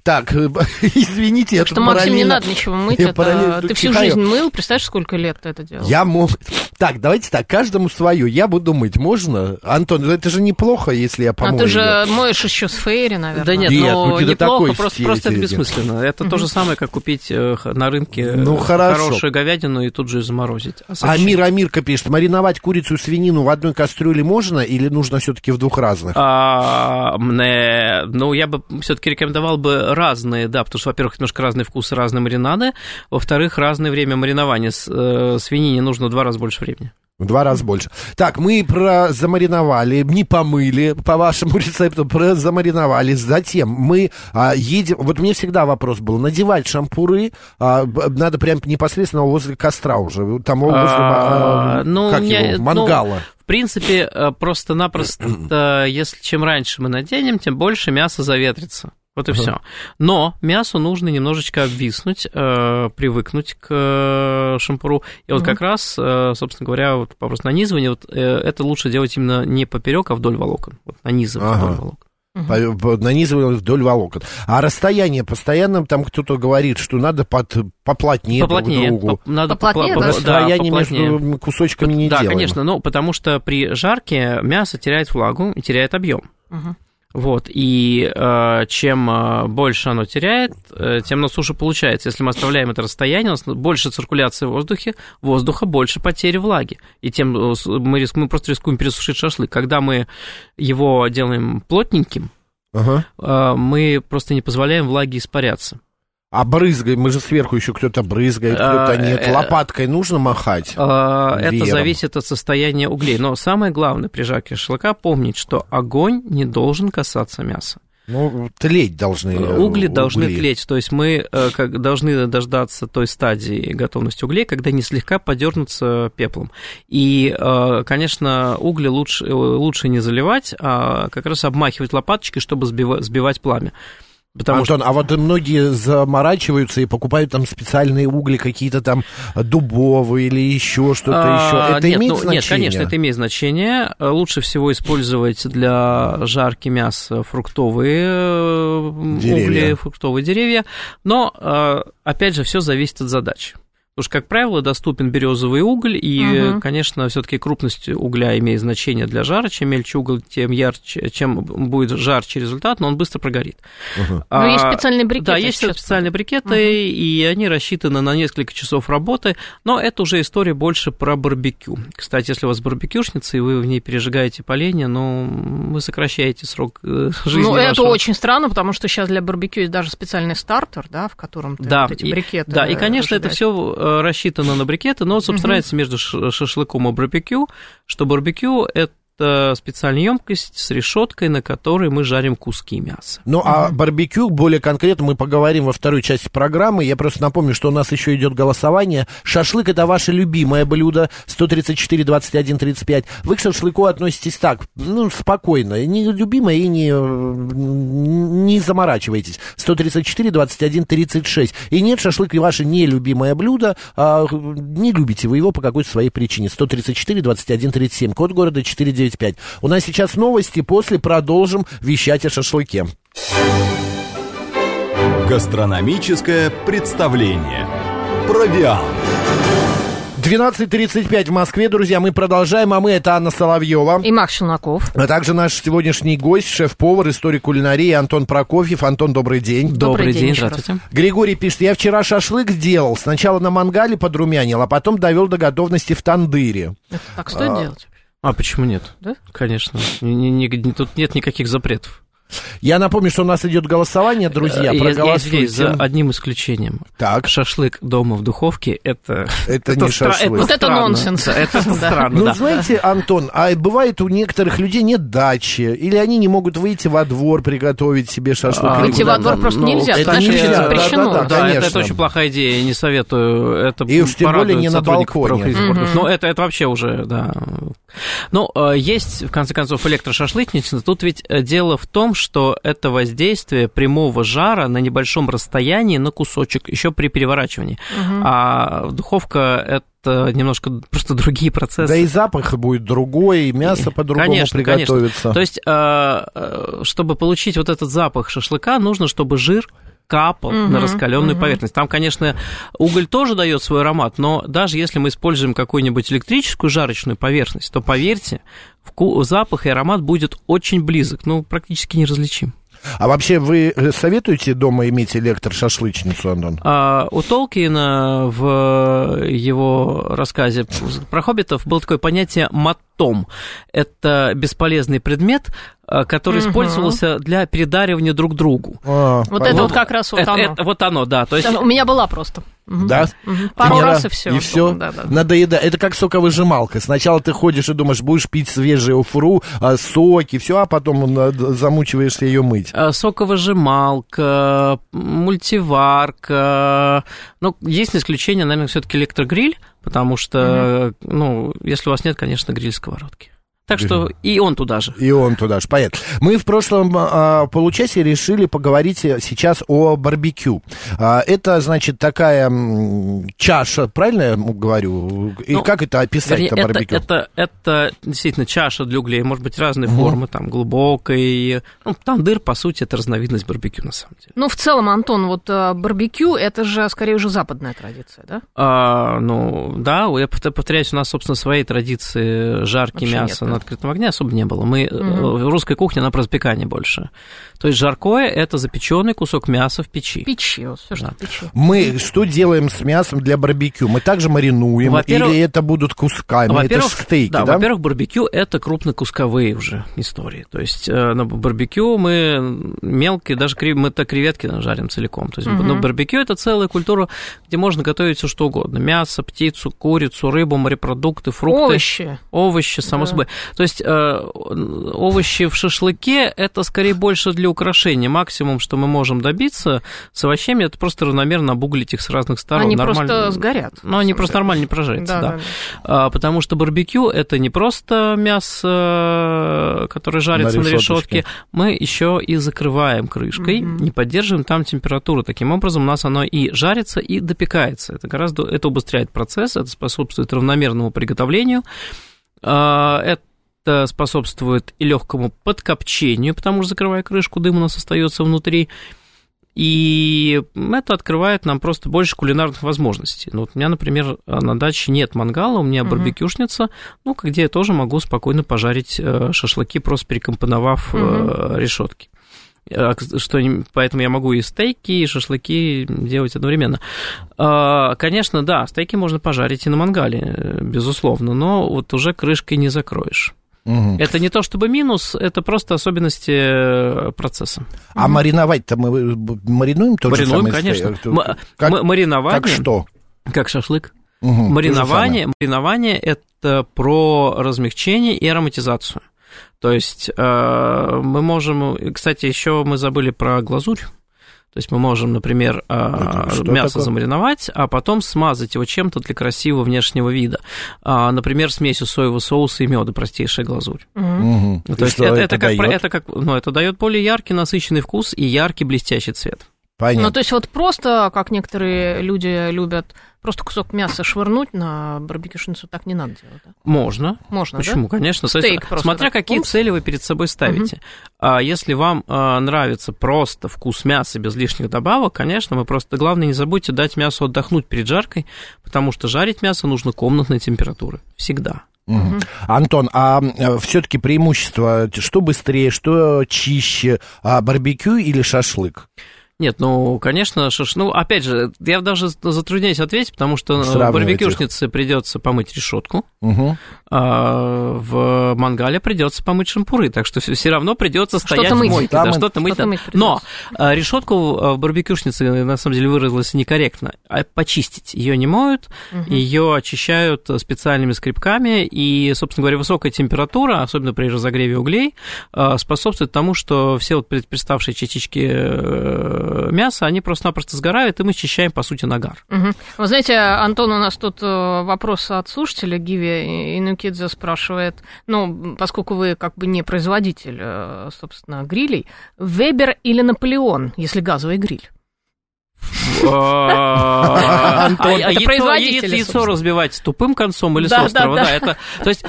[SPEAKER 1] Так, э, извините, я
[SPEAKER 2] Что, Максим, не надо ничего мыть. Это
[SPEAKER 1] параллельно
[SPEAKER 2] Ты всю
[SPEAKER 1] чихаю.
[SPEAKER 2] жизнь мыл, представляешь, сколько лет ты это делал?
[SPEAKER 1] Я мог... Так, давайте так, каждому свое. Я буду мыть, можно? Антон, ну это же неплохо, если я
[SPEAKER 2] а
[SPEAKER 1] помою.
[SPEAKER 2] ты же
[SPEAKER 1] её.
[SPEAKER 2] моешь еще с Фейри, наверное.
[SPEAKER 3] Да нет,
[SPEAKER 1] Нет,
[SPEAKER 3] ну,
[SPEAKER 1] ну,
[SPEAKER 3] неплохо,
[SPEAKER 1] такой
[SPEAKER 3] просто, просто это бессмысленно. Это то же самое, как купить э, на рынке
[SPEAKER 1] Ну,
[SPEAKER 3] э,
[SPEAKER 1] хорошо.
[SPEAKER 3] хорошую говядину и тут же заморозить. А зачем?
[SPEAKER 1] Амир Амирка пишет, мариновать курицу и свинину в одной кастрюле можно или нужно все-таки в двух разных?
[SPEAKER 3] А, мне- ну, я бы все-таки рекомендовал бы разные, да, потому что, во-первых, немножко разные вкусы, разные маринады, во-вторых, разное время маринования. Э, Свинине нужно в два раза больше времени.
[SPEAKER 1] В два раза больше. Так, мы про замариновали, не помыли по вашему рецепту, про замариновали. Затем мы а, едем. Вот мне всегда вопрос был: надевать шампуры а, надо прям непосредственно возле костра уже, там возле
[SPEAKER 3] А,
[SPEAKER 1] а,
[SPEAKER 3] ну,
[SPEAKER 1] как
[SPEAKER 3] я-
[SPEAKER 1] его,
[SPEAKER 3] ну,
[SPEAKER 1] мангала.
[SPEAKER 3] В принципе, э, просто-напросто, если чем раньше мы наденем, тем больше мясо заветрится. Вот и все. Но мясу нужно немножечко обвиснуть, э, привыкнуть к э, шампуру. И вот как раз, э, собственно говоря, вот вопрос нанизывания, вот, э, это лучше делать именно не поперек, а вдоль волокон. Вот нанизывать
[SPEAKER 1] Ага.
[SPEAKER 3] вдоль волокон.
[SPEAKER 1] По- по- Нанизывали вдоль волокон. А расстояние постоянно, там кто-то говорит, что надо под, поплотнее,
[SPEAKER 3] Поплотнее.
[SPEAKER 1] друг к другу.
[SPEAKER 3] поп- надо
[SPEAKER 2] Поплотнее,
[SPEAKER 3] попла-
[SPEAKER 2] да?
[SPEAKER 3] да,
[SPEAKER 1] Расстояние
[SPEAKER 3] поплотнее.
[SPEAKER 1] между кусочками не
[SPEAKER 3] Да,
[SPEAKER 1] делаем.
[SPEAKER 3] конечно, ну, потому что при жарке мясо теряет влагу и теряет объем.
[SPEAKER 2] Мгм.
[SPEAKER 3] Вот, и э, чем э, больше оно теряет, э, тем на суше получается. Если мы оставляем это расстояние, у нас больше циркуляции в воздухе, воздуха, больше потери влаги. И тем э, мы, риск- мы просто рискуем пересушить шашлык. Когда мы его делаем плотненьким,
[SPEAKER 1] Ага.
[SPEAKER 3] э, мы просто не позволяем влаге испаряться.
[SPEAKER 1] А брызгаем, мы же сверху еще кто-то брызгает,
[SPEAKER 3] А,
[SPEAKER 1] кто-то нет.
[SPEAKER 3] э,
[SPEAKER 1] Лопаткой нужно махать?
[SPEAKER 3] Э, Это зависит от состояния углей. Но самое главное при жарке шашлыка помнить, что огонь не должен касаться мяса.
[SPEAKER 1] Ну, тлеть должны. э,
[SPEAKER 3] Угли должны
[SPEAKER 1] угли.
[SPEAKER 3] тлеть, то есть мы э, как, должны дождаться той стадии готовности углей, когда они слегка подернутся пеплом. И, э, конечно, угли лучше, лучше не заливать, а как раз обмахивать лопаточкой, чтобы сбива- сбивать пламя. Потому
[SPEAKER 1] Антон, а вот многие заморачиваются и покупают там специальные угли, какие-то там дубовые или еще что-то
[SPEAKER 3] А,
[SPEAKER 1] еще. Это
[SPEAKER 3] нет,
[SPEAKER 1] имеет
[SPEAKER 3] ну,
[SPEAKER 1] значение?
[SPEAKER 3] Нет, конечно, это имеет значение. Лучше всего использовать для жарки мяса фруктовые э,
[SPEAKER 1] Деревья.
[SPEAKER 3] угли, фруктовые деревья. Но, э, опять же, все зависит от задачи. Потому что, как правило, доступен березовый уголь, и,
[SPEAKER 2] Мгм.
[SPEAKER 3] конечно, все-таки крупность угля имеет значение для жара. Чем мельче уголь, тем ярче, чем будет жарче результат, но он быстро прогорит.
[SPEAKER 1] Мгм.
[SPEAKER 2] Ну, есть
[SPEAKER 3] А,
[SPEAKER 2] специальные брикеты
[SPEAKER 3] Да, есть
[SPEAKER 2] сейчас.
[SPEAKER 3] специальные брикеты, и они рассчитаны на несколько часов работы, но это уже история больше про барбекю. Кстати, если у вас барбекюшница, и вы в ней пережигаете поленья, ну, вы сокращаете срок э, жизни
[SPEAKER 2] Ну, это
[SPEAKER 3] вашего-
[SPEAKER 2] очень странно, потому что сейчас для барбекю есть даже специальный стартер, да, в котором ты
[SPEAKER 3] Да,
[SPEAKER 2] вот эти
[SPEAKER 3] и-
[SPEAKER 2] брикеты
[SPEAKER 3] Да, и, конечно, это
[SPEAKER 2] разжигаешь.
[SPEAKER 3] все рассчитано на брикеты, но, собственно, разница между шашлыком и барбекю, что барбекю – это специальная емкость с решеткой, на которой мы жарим куски мяса.
[SPEAKER 1] Ну, а барбекю, более конкретно, мы поговорим во второй части программы. Я просто напомню, что у нас еще идет голосование. Шашлык – это ваше любимое блюдо. 134, 21, 35. Вы к шашлыку относитесь так, ну, спокойно. Не любимое и не, не заморачивайтесь. 134, 21, 36. И нет, шашлык – ваше нелюбимое блюдо. а, не любите вы его по какой-то своей причине. 134, 21, 37. Код города 495. У нас сейчас новости. После продолжим вещать о шашлыке.
[SPEAKER 4] Гастрономическое представление. Провиант.
[SPEAKER 1] 12.35 в Москве, друзья, мы продолжаем, а мы это Анна Соловьева.
[SPEAKER 2] И Макс Челноков.
[SPEAKER 1] А также наш сегодняшний гость, шеф-повар, историк кулинарии Антон Прокофьев. Антон, добрый день.
[SPEAKER 2] Добрый день еще
[SPEAKER 3] здравствуйте.
[SPEAKER 1] Григорий пишет, я вчера шашлык сделал. Сначала на мангале подрумянил, а потом довел до готовности в тандыре.
[SPEAKER 2] Это так стоит делать?
[SPEAKER 3] А почему нет?
[SPEAKER 2] Да?
[SPEAKER 3] Конечно. Ни- ни- ни- тут нет никаких запретов.
[SPEAKER 1] Я напомню, что у нас идет голосование, друзья.
[SPEAKER 3] Э, я, я
[SPEAKER 1] проголосуйте.
[SPEAKER 3] извиняюсь, за одним исключением.
[SPEAKER 1] Так,
[SPEAKER 3] Шашлык дома в духовке это...
[SPEAKER 1] это не
[SPEAKER 3] стра-
[SPEAKER 1] шашлык.
[SPEAKER 2] Вот это нонсенс.
[SPEAKER 3] Это странно,
[SPEAKER 1] Ну, знаете, Антон, а бывает у некоторых людей нет дачи, или они не могут выйти во двор приготовить себе шашлык.
[SPEAKER 3] А,
[SPEAKER 2] Выйти во двор просто
[SPEAKER 3] ну,
[SPEAKER 2] нельзя.
[SPEAKER 3] это
[SPEAKER 2] нашей
[SPEAKER 1] нельзя, да,
[SPEAKER 2] запрещено.
[SPEAKER 1] да,
[SPEAKER 3] это, это очень плохая идея, не советую. Это
[SPEAKER 1] И уж тем более не на балконе.
[SPEAKER 3] Но это, это вообще уже, да. Ну, э, есть, в конце концов, электрошашлычница. Тут ведь э, дело в том, что это воздействие прямого жара на небольшом расстоянии на кусочек, еще при переворачивании. А духовка это немножко просто другие процессы.
[SPEAKER 1] Да и запах будет другой, и мясо по-другому
[SPEAKER 3] Конечно,
[SPEAKER 1] приготовится.
[SPEAKER 3] конечно. То есть, э, э, чтобы получить вот этот запах шашлыка, нужно, чтобы жир капал
[SPEAKER 2] Мгм,
[SPEAKER 3] на раскаленную
[SPEAKER 2] мгм.
[SPEAKER 3] поверхность. Там, конечно, уголь тоже дает свой аромат, но даже если мы используем какую-нибудь электрическую жарочную поверхность, то поверьте, вку- запах и аромат будет очень близок, ну, практически неразличим.
[SPEAKER 1] А вообще вы советуете дома иметь электрошашлычницу, Антон?
[SPEAKER 3] А у Толкина в его рассказе про хоббитов было такое понятие матом. Это бесполезный предмет, который
[SPEAKER 2] Мгм.
[SPEAKER 3] использовался для передаривания друг другу.
[SPEAKER 1] А,
[SPEAKER 2] Вот
[SPEAKER 1] понятно.
[SPEAKER 2] это вот как раз вот
[SPEAKER 3] это,
[SPEAKER 2] оно.
[SPEAKER 3] это- вот оно, да. То есть
[SPEAKER 2] У меня была просто.
[SPEAKER 1] Да?
[SPEAKER 2] Мгм. Пару
[SPEAKER 1] не
[SPEAKER 2] раз
[SPEAKER 1] ра-
[SPEAKER 2] и все.
[SPEAKER 1] И все.
[SPEAKER 2] Да, да.
[SPEAKER 1] Надоедает. Это как соковыжималка. Сначала ты ходишь и думаешь, будешь пить свежую фру, а, соки, все, а потом на- замучиваешься ее мыть.
[SPEAKER 3] э, соковыжималка, мультиварка. Ну, есть исключение, наверное, все-таки электрогриль, потому что, ну, если у вас нет, конечно, гриль-сковородки. Так что и он туда же.
[SPEAKER 1] И он туда же поедет. Мы в прошлом а, получасе решили поговорить сейчас о барбекю. А, это, значит, такая м, чаша, правильно я говорю? И
[SPEAKER 3] Ну,
[SPEAKER 1] как это описать-то
[SPEAKER 3] Вернее, это,
[SPEAKER 1] барбекю?
[SPEAKER 3] это, это действительно чаша для углей, может быть, разной формы, там, глубокой. Ну, тандыр, по сути, это разновидность барбекю, на самом деле.
[SPEAKER 2] Ну, в целом, Антон, вот а, барбекю это же скорее уже западная традиция, да?
[SPEAKER 3] А, ну, да, я повтор- повторяюсь, у нас, собственно, своей традиции жарки
[SPEAKER 2] Вообще
[SPEAKER 3] мяса
[SPEAKER 2] нет,
[SPEAKER 3] открытом огне особо не было. Мы, э,
[SPEAKER 2] Мгм.
[SPEAKER 3] русская кухня, она про запекание больше. То есть жаркое – это запеченный кусок мяса в печи.
[SPEAKER 2] Печи, вот все, что
[SPEAKER 3] Да.
[SPEAKER 2] в печи.
[SPEAKER 1] Мы что делаем с мясом для барбекю? Мы также маринуем?
[SPEAKER 3] Во-первых-
[SPEAKER 1] или это будут кусками? это
[SPEAKER 3] Во-первых,
[SPEAKER 1] ж стейки, да?
[SPEAKER 3] да, во-первых, барбекю это крупнокусковые уже истории. То есть э, на барбекю мы мелкие, даже крев- мы то креветки жарим целиком. То есть
[SPEAKER 2] Мгм.
[SPEAKER 3] на барбекю это целая культура, где можно готовить все что угодно: мясо, птицу, курицу, рыбу, морепродукты, фрукты.
[SPEAKER 2] Овощи.
[SPEAKER 3] Овощи, само
[SPEAKER 2] Да.
[SPEAKER 3] собой. То есть э, овощи в шашлыке это скорее больше для украшения. Максимум, что мы можем добиться с овощами, это просто равномерно обуглить их с разных сторон.
[SPEAKER 2] Они
[SPEAKER 3] Нормально.
[SPEAKER 2] просто сгорят.
[SPEAKER 3] Ну, они просто нормально не прожарятся,
[SPEAKER 2] Да,
[SPEAKER 3] да.
[SPEAKER 2] да.
[SPEAKER 3] А, потому что барбекю это не просто мясо, которое жарится
[SPEAKER 1] На
[SPEAKER 3] решетке, мы еще и закрываем крышкой,
[SPEAKER 2] Мгм.
[SPEAKER 3] не поддерживаем там температуру. Таким образом, у нас оно и жарится, и допекается. Это гораздо это убыстряет процесс, это способствует равномерному приготовлению. А, Это способствует и легкому подкопчению, потому что закрывая крышку, дым у нас остается внутри. И это открывает нам просто больше кулинарных возможностей. Ну, вот у меня, например, на даче нет мангала, у меня
[SPEAKER 2] Мгм.
[SPEAKER 3] барбекюшница, ну, где я тоже могу спокойно пожарить э, шашлыки, просто перекомпоновав э, решетки. К- Что, поэтому я могу и стейки, и шашлыки делать одновременно. А, Конечно, да, стейки можно пожарить и на мангале, э, безусловно, но вот уже крышкой не закроешь.
[SPEAKER 1] Мгм.
[SPEAKER 3] Это не то чтобы минус, это просто особенности э, процесса.
[SPEAKER 1] А мариновать-то мы э, маринуем тот же
[SPEAKER 3] Маринуем, конечно. М-
[SPEAKER 1] Как,
[SPEAKER 3] м- маринование,
[SPEAKER 1] как что?
[SPEAKER 3] как шашлык.
[SPEAKER 1] Же
[SPEAKER 3] Маринование, маринование это про размягчение и ароматизацию. То есть э, мы можем, кстати, еще мы забыли про глазурь. То есть мы можем, например,
[SPEAKER 1] Это что
[SPEAKER 3] мясо
[SPEAKER 1] такое?
[SPEAKER 3] замариновать, а потом смазать его чем-то для красивого внешнего вида. А, Например, смесью соевого соуса и меда, простейшая глазурь.
[SPEAKER 2] Мгм.
[SPEAKER 3] Ну,
[SPEAKER 1] И
[SPEAKER 3] То есть
[SPEAKER 1] что
[SPEAKER 3] это, это как, это как, ну, это дает более яркий, насыщенный вкус и яркий блестящий цвет.
[SPEAKER 1] Понятно.
[SPEAKER 2] Ну, то есть вот просто, как некоторые люди любят просто кусок мяса швырнуть на барбекюшницу так не надо делать, да?
[SPEAKER 3] Можно.
[SPEAKER 2] Можно,
[SPEAKER 3] Почему?
[SPEAKER 2] да?
[SPEAKER 3] Конечно.
[SPEAKER 2] Стейк просто
[SPEAKER 3] смотря
[SPEAKER 2] так,
[SPEAKER 3] какие
[SPEAKER 2] пумс.
[SPEAKER 3] цели вы перед собой ставите. А если вам а, нравится просто вкус мяса без лишних добавок, конечно, вы просто главное не забудьте дать мясу отдохнуть перед жаркой, потому что жарить мясо нужно комнатной температуры всегда.
[SPEAKER 1] Мгм. Антон, а все-таки преимущество, что быстрее, что чище, а, барбекю или шашлык?
[SPEAKER 3] Нет, ну, конечно, шаш... ну, опять же, я даже затрудняюсь ответить, потому что в
[SPEAKER 1] Сравнивать
[SPEAKER 3] барбекюшнице придется помыть решетку,
[SPEAKER 1] Мгм.
[SPEAKER 3] а в мангале придется помыть шампуры, так что все равно придется
[SPEAKER 2] Что-то
[SPEAKER 3] стоять
[SPEAKER 2] мыть.
[SPEAKER 3] в мойке,
[SPEAKER 1] Там
[SPEAKER 3] да, что-то мыть.
[SPEAKER 2] что-то мыть.
[SPEAKER 3] Но а, решетку э, в барбекюшнице, на самом деле, выразилась некорректно, а почистить. Ее не моют, ее очищают специальными скребками, и, собственно говоря, высокая температура, особенно при разогреве углей, способствует тому, что все вот пред- представшие частички э, мяса, они просто-напросто сгорают, и мы счищаем, по сути, нагар.
[SPEAKER 2] Мгм. Вы знаете, Антон, у нас тут э, вопрос от слушателя Гиви Инукидзе спрашивает, ну, поскольку вы как бы не производитель, э, собственно, грилей, Вебер или Наполеон, если газовый гриль?
[SPEAKER 3] А
[SPEAKER 2] Это
[SPEAKER 3] яйцо-
[SPEAKER 2] производители,
[SPEAKER 3] яйцо- Яйцо
[SPEAKER 2] собственно.
[SPEAKER 3] разбивать с тупым концом или с острого,
[SPEAKER 2] да.
[SPEAKER 3] это, то есть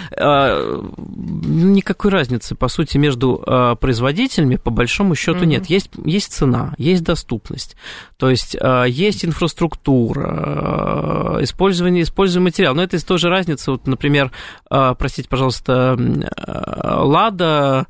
[SPEAKER 3] никакой разницы, по сути, между производителями, по большому счету, нет. Есть, цена, есть доступность, то есть есть инфраструктура, использование, используемый материал. Но это из той же разницы, вот, например, простите, пожалуйста, Лада,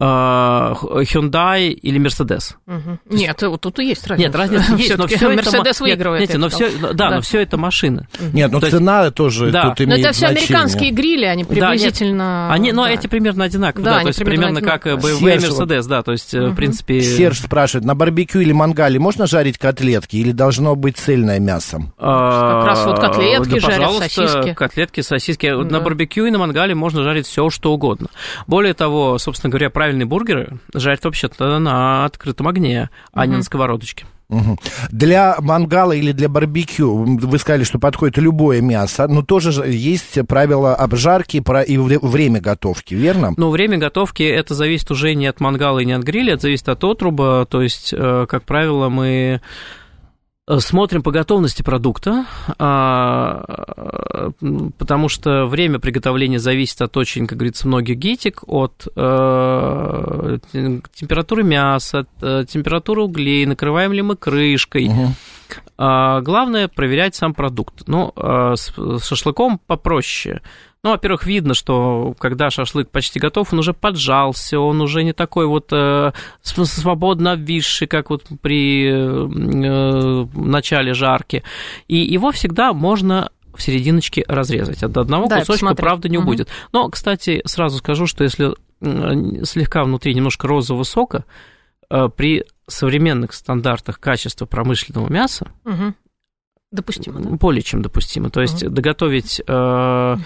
[SPEAKER 3] Hyundai или Mercedes.
[SPEAKER 2] Мгм. Нет, вот тут и есть разница.
[SPEAKER 3] Нет, разница есть, но все это... Ма-
[SPEAKER 2] выигрывает.
[SPEAKER 3] Нет, но все, да,
[SPEAKER 2] Да.
[SPEAKER 3] но все это машины.
[SPEAKER 1] Нет, ну
[SPEAKER 3] То есть-
[SPEAKER 1] цена тоже
[SPEAKER 3] Да.
[SPEAKER 1] тут
[SPEAKER 2] Но
[SPEAKER 1] имеет
[SPEAKER 2] это все
[SPEAKER 1] значение.
[SPEAKER 2] американские грили, они
[SPEAKER 3] Да, нет.
[SPEAKER 2] приблизительно...
[SPEAKER 3] Они, ну,
[SPEAKER 2] да.
[SPEAKER 3] эти примерно одинаковые,
[SPEAKER 2] Да,
[SPEAKER 3] да, то есть
[SPEAKER 2] примерно
[SPEAKER 3] примерно как э. BMW и
[SPEAKER 1] Серж, вот-
[SPEAKER 3] Mercedes, да, то есть, э, в принципе...
[SPEAKER 1] Серж спрашивает, на барбекю или мангале можно жарить котлетки или должно быть цельное мясо?
[SPEAKER 3] а,
[SPEAKER 2] Как раз вот котлетки
[SPEAKER 3] да,
[SPEAKER 2] жарят, сосиски.
[SPEAKER 3] котлетки, сосиски.
[SPEAKER 2] Да.
[SPEAKER 3] На барбекю и на мангале можно жарить все, что угодно. Более того, собственно говоря, правильные бургеры жарят вообще-то на открытом огне, а не на сковородочке.
[SPEAKER 1] Мгм. Для мангала или для барбекю вы сказали, что подходит любое мясо, но тоже же есть правила обжарки и вре- время готовки, верно?
[SPEAKER 3] Но время готовки это зависит уже не от мангала и не от гриля, это зависит от отруба. То есть, э, как правило, мы смотрим по готовности продукта, а, потому что время приготовления зависит от очень, как говорится, многих гитик, от э, тем- температуры мяса, от, э, температуры углей, накрываем ли мы крышкой. А, Главное проверять сам продукт. Ну, а, с шашлыком попроще. Ну, во-первых, видно, что когда шашлык почти готов, он уже поджался, он уже не такой вот э, св- свободно обвисший, как вот при э, начале жарки. И его всегда можно в серединочке разрезать. От одного
[SPEAKER 2] Да,
[SPEAKER 3] кусочка,
[SPEAKER 2] посмотрела.
[SPEAKER 3] правда, не
[SPEAKER 2] Мгм.
[SPEAKER 3] убудет. Но, кстати, сразу скажу, что если слегка внутри немножко розового сока, э, при современных стандартах качества промышленного мяса
[SPEAKER 2] Мгм. Допустимо, да?
[SPEAKER 3] более чем допустимо. То есть доготовить э,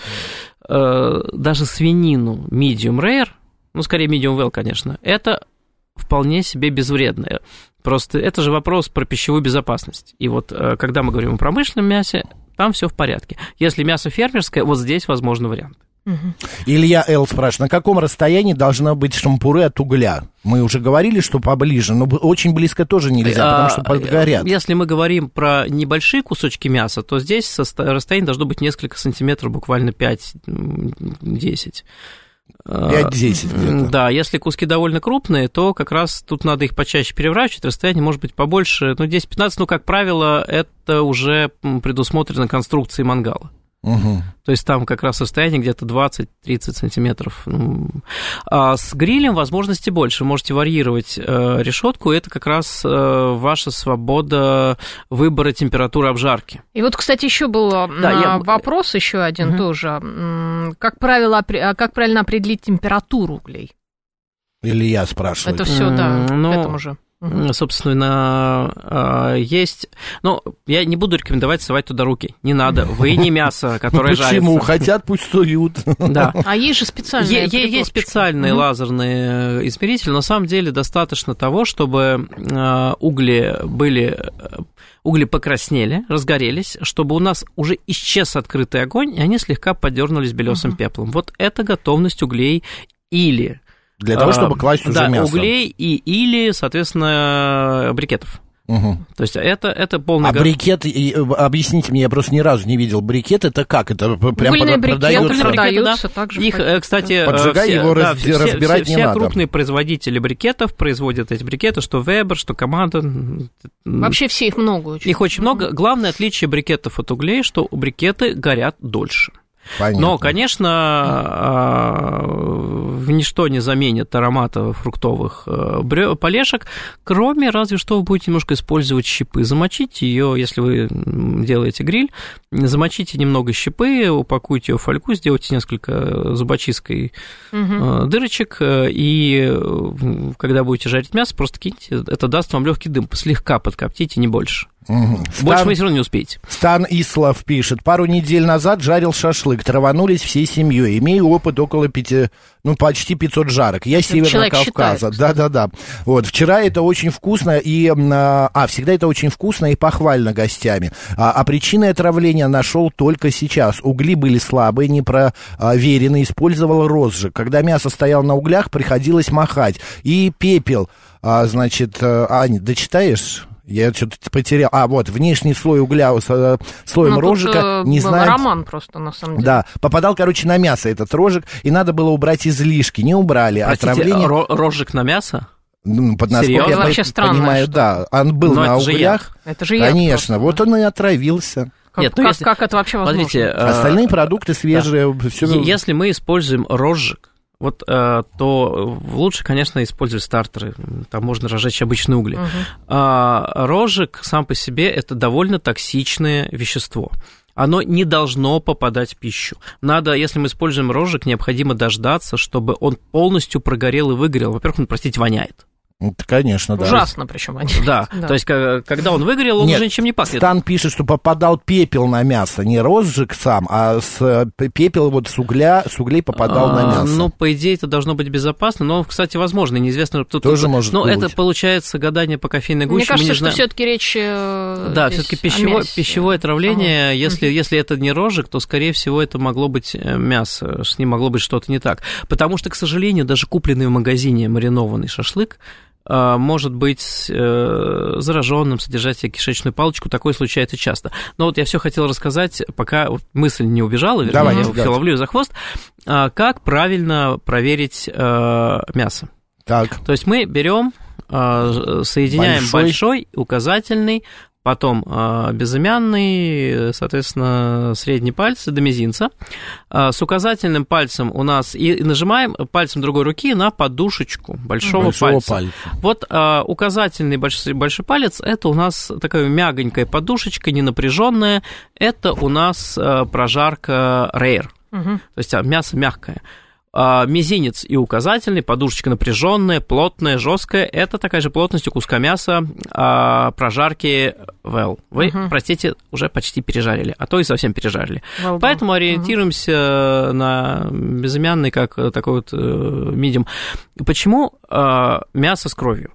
[SPEAKER 3] э, даже свинину medium rare, ну, скорее medium well, конечно, это вполне себе безвредно. Просто это же вопрос про пищевую безопасность. И вот э, когда мы говорим о промышленном мясе, там все в порядке. Если мясо фермерское, вот здесь возможен вариант.
[SPEAKER 1] Илья Л. спрашивает, на каком расстоянии должна быть шампуры от угля? Мы уже говорили, что поближе, но очень близко тоже нельзя, потому что подгорят.
[SPEAKER 3] Если мы говорим про небольшие кусочки мяса, то здесь расстояние должно быть несколько сантиметров, буквально 5-10.
[SPEAKER 1] 5-10 где-то.
[SPEAKER 3] Да, если куски довольно крупные, то как раз тут надо их почаще переворачивать, расстояние может быть побольше, ну, 10-15, ну, как правило, это уже предусмотрено конструкцией мангала.
[SPEAKER 1] Мгм.
[SPEAKER 3] То есть там как раз расстояние где-то 20-30 сантиметров. Ну, А с грилем возможности больше. Можете варьировать э, решетку. Это как раз э, ваша свобода выбора температуры обжарки.
[SPEAKER 2] И вот, кстати, еще был
[SPEAKER 3] Да,
[SPEAKER 2] а,
[SPEAKER 3] я-
[SPEAKER 2] вопрос еще один
[SPEAKER 3] Мгм.
[SPEAKER 2] тоже. Как правило, а как правильно определить температуру углей?
[SPEAKER 1] Илья спрашивает.
[SPEAKER 2] Это все, да,
[SPEAKER 3] ну,
[SPEAKER 2] к этому же.
[SPEAKER 3] Собственно, э, есть... Ну, я не буду рекомендовать совать туда руки. Не надо. Вы не мясо,
[SPEAKER 1] Ну,
[SPEAKER 3] которое
[SPEAKER 1] почему?
[SPEAKER 3] жарится.
[SPEAKER 1] Хотят, пусть суют.
[SPEAKER 3] Да.
[SPEAKER 2] А есть же специальные
[SPEAKER 3] Есть специальные лазерные э, измерители. На самом деле достаточно того, чтобы э, угли были э, угли покраснели, разгорелись, чтобы у нас уже исчез открытый огонь, и они слегка подернулись белесым пеплом. Вот это готовность углей или
[SPEAKER 1] Для того, чтобы класть уже
[SPEAKER 3] да,
[SPEAKER 1] мясо.
[SPEAKER 3] углей и или, соответственно, брикетов. То есть это, это полный...
[SPEAKER 1] А
[SPEAKER 3] гор-
[SPEAKER 1] брикет, э, объясните мне, я просто ни разу не видел брикет, это как? Это прям
[SPEAKER 2] Угольные
[SPEAKER 1] продается?
[SPEAKER 3] Брикеты,
[SPEAKER 2] продаются
[SPEAKER 3] да.
[SPEAKER 2] также
[SPEAKER 3] Их, э, кстати, э,
[SPEAKER 1] Поджигай,
[SPEAKER 3] все-
[SPEAKER 1] его
[SPEAKER 3] да,
[SPEAKER 1] раз-
[SPEAKER 3] все-
[SPEAKER 1] разбирать
[SPEAKER 3] все,
[SPEAKER 1] не
[SPEAKER 3] все
[SPEAKER 1] надо.
[SPEAKER 3] крупные производители брикетов производят эти брикеты, что Weber, что команда.
[SPEAKER 2] Вообще все их много очень.
[SPEAKER 3] Их очень много. Главное отличие брикетов от углей, что брикеты горят дольше.
[SPEAKER 1] Понятно.
[SPEAKER 3] Но, конечно, а, в ничто не заменит аромата фруктовых э, полешек, кроме разве что вы будете немножко использовать щипы. Замочите ее, если вы делаете гриль, замочите немного щипы, упакуйте ее в фольгу, сделайте несколько зубочисткой э, дырочек, э, и когда будете жарить мясо, просто киньте, это даст вам легкий дым, слегка подкоптите, не больше. Больше
[SPEAKER 1] Стан-
[SPEAKER 3] вы все равно не успеете.
[SPEAKER 1] Стан Ислав пишет. Пару недель назад жарил шашлык. Траванулись всей семьей. Имею опыт около пяти, ну, почти 500 жарок. Я Северного Кавказа. Да-да-да. Вот. Вчера это очень вкусно и... А, а, всегда это очень вкусно и похвально гостями. А, а причины отравления нашел только сейчас. Угли были слабые, непроверенные. Использовал розжиг. Когда мясо стояло на углях, приходилось махать. И пепел. А, значит, Аня, дочитаешь? Я что-то потерял. А, вот, внешний слой угля с э, слоем
[SPEAKER 2] Ну, тут,
[SPEAKER 1] рожика,
[SPEAKER 2] э,
[SPEAKER 1] не знаю...
[SPEAKER 2] роман просто, на самом деле.
[SPEAKER 1] Да, попадал, короче, на мясо этот рожик, и надо было убрать излишки. Не убрали.
[SPEAKER 3] Простите,
[SPEAKER 1] Отравление...
[SPEAKER 3] ро- рожек на мясо?
[SPEAKER 1] Ну, под насколько
[SPEAKER 3] Серьезно?
[SPEAKER 1] я по-
[SPEAKER 2] Вообще
[SPEAKER 1] понимаю,
[SPEAKER 2] штука.
[SPEAKER 1] да. Он был
[SPEAKER 3] Но
[SPEAKER 1] на
[SPEAKER 3] это же
[SPEAKER 1] углях.
[SPEAKER 2] Это же яд
[SPEAKER 1] Конечно,
[SPEAKER 2] просто.
[SPEAKER 1] вот он и отравился.
[SPEAKER 2] Как,
[SPEAKER 3] Нет, ну
[SPEAKER 2] как-
[SPEAKER 3] если-
[SPEAKER 2] как это вообще возможно?
[SPEAKER 3] Смотрите, э,
[SPEAKER 1] Остальные продукты свежие, все...
[SPEAKER 3] Е- Если мы используем розжиг, вот, э, то лучше, конечно, использовать стартеры. Там можно разжечь обычные угли. А, розжиг сам по себе это довольно токсичное вещество. Оно не должно попадать в пищу. Надо, если мы используем розжиг, необходимо дождаться, чтобы он полностью прогорел и выгорел. Во-первых, он, простите, воняет.
[SPEAKER 1] Конечно, да.
[SPEAKER 2] Ужасно причем они.
[SPEAKER 3] Да,
[SPEAKER 2] Да.
[SPEAKER 3] то есть, ка- когда он выгорел, он
[SPEAKER 1] Нет,
[SPEAKER 3] уже ничем не пахнет.
[SPEAKER 1] Стан пишет, что попадал пепел на мясо. Не розжиг сам, а с, э, пепел вот с угля, с углей попадал на
[SPEAKER 3] А,
[SPEAKER 1] мясо.
[SPEAKER 3] Ну, по идее, это должно быть безопасно, но, кстати, возможно, неизвестно. Тут,
[SPEAKER 1] Тоже
[SPEAKER 3] тут-
[SPEAKER 1] может
[SPEAKER 3] Но
[SPEAKER 1] быть.
[SPEAKER 3] это получается гадание по кофейной гуще.
[SPEAKER 2] Мне кажется, что
[SPEAKER 3] знаем.
[SPEAKER 2] все-таки речь. э,
[SPEAKER 3] Да, все-таки пищевое, пищевое отравление,
[SPEAKER 2] Ага.
[SPEAKER 3] если, если это не рожек, то, скорее всего, это могло быть э, мясо, с ним могло быть что-то не так. Потому что, к сожалению, даже купленный в магазине маринованный шашлык э, может быть э, зараженным, содержать себе кишечную палочку. Такое случается часто. Но вот я все хотел рассказать, пока мысль не убежала, вернее,
[SPEAKER 1] Давайте,
[SPEAKER 3] я всё ловлю за хвост, а, как правильно проверить э, мясо.
[SPEAKER 1] Так,
[SPEAKER 3] То есть мы берем, э, соединяем
[SPEAKER 1] Большой.
[SPEAKER 3] большой, указательный, потом э, безымянный, соответственно, средний палец до мизинца. Э, С указательным пальцем у нас и нажимаем пальцем другой руки на подушечку большого,
[SPEAKER 1] большого
[SPEAKER 3] пальца.
[SPEAKER 1] пальца.
[SPEAKER 3] Вот э, указательный большой, большой палец это у нас такая мягонькая подушечка, не напряженная. Это у нас прожарка рейр.
[SPEAKER 2] Мгм.
[SPEAKER 3] То есть а, мясо мягкое. А, Мизинец и указательный, подушечка напряженная, плотная, жесткая. Это такая же плотность у куска мяса а, прожарки well. Вы,
[SPEAKER 2] Мгм.
[SPEAKER 3] простите, уже почти пережарили, а то и совсем пережарили.
[SPEAKER 2] Done.
[SPEAKER 3] Поэтому ориентируемся на безымянный, как э, такой вот медиум. Почему а, мясо с кровью?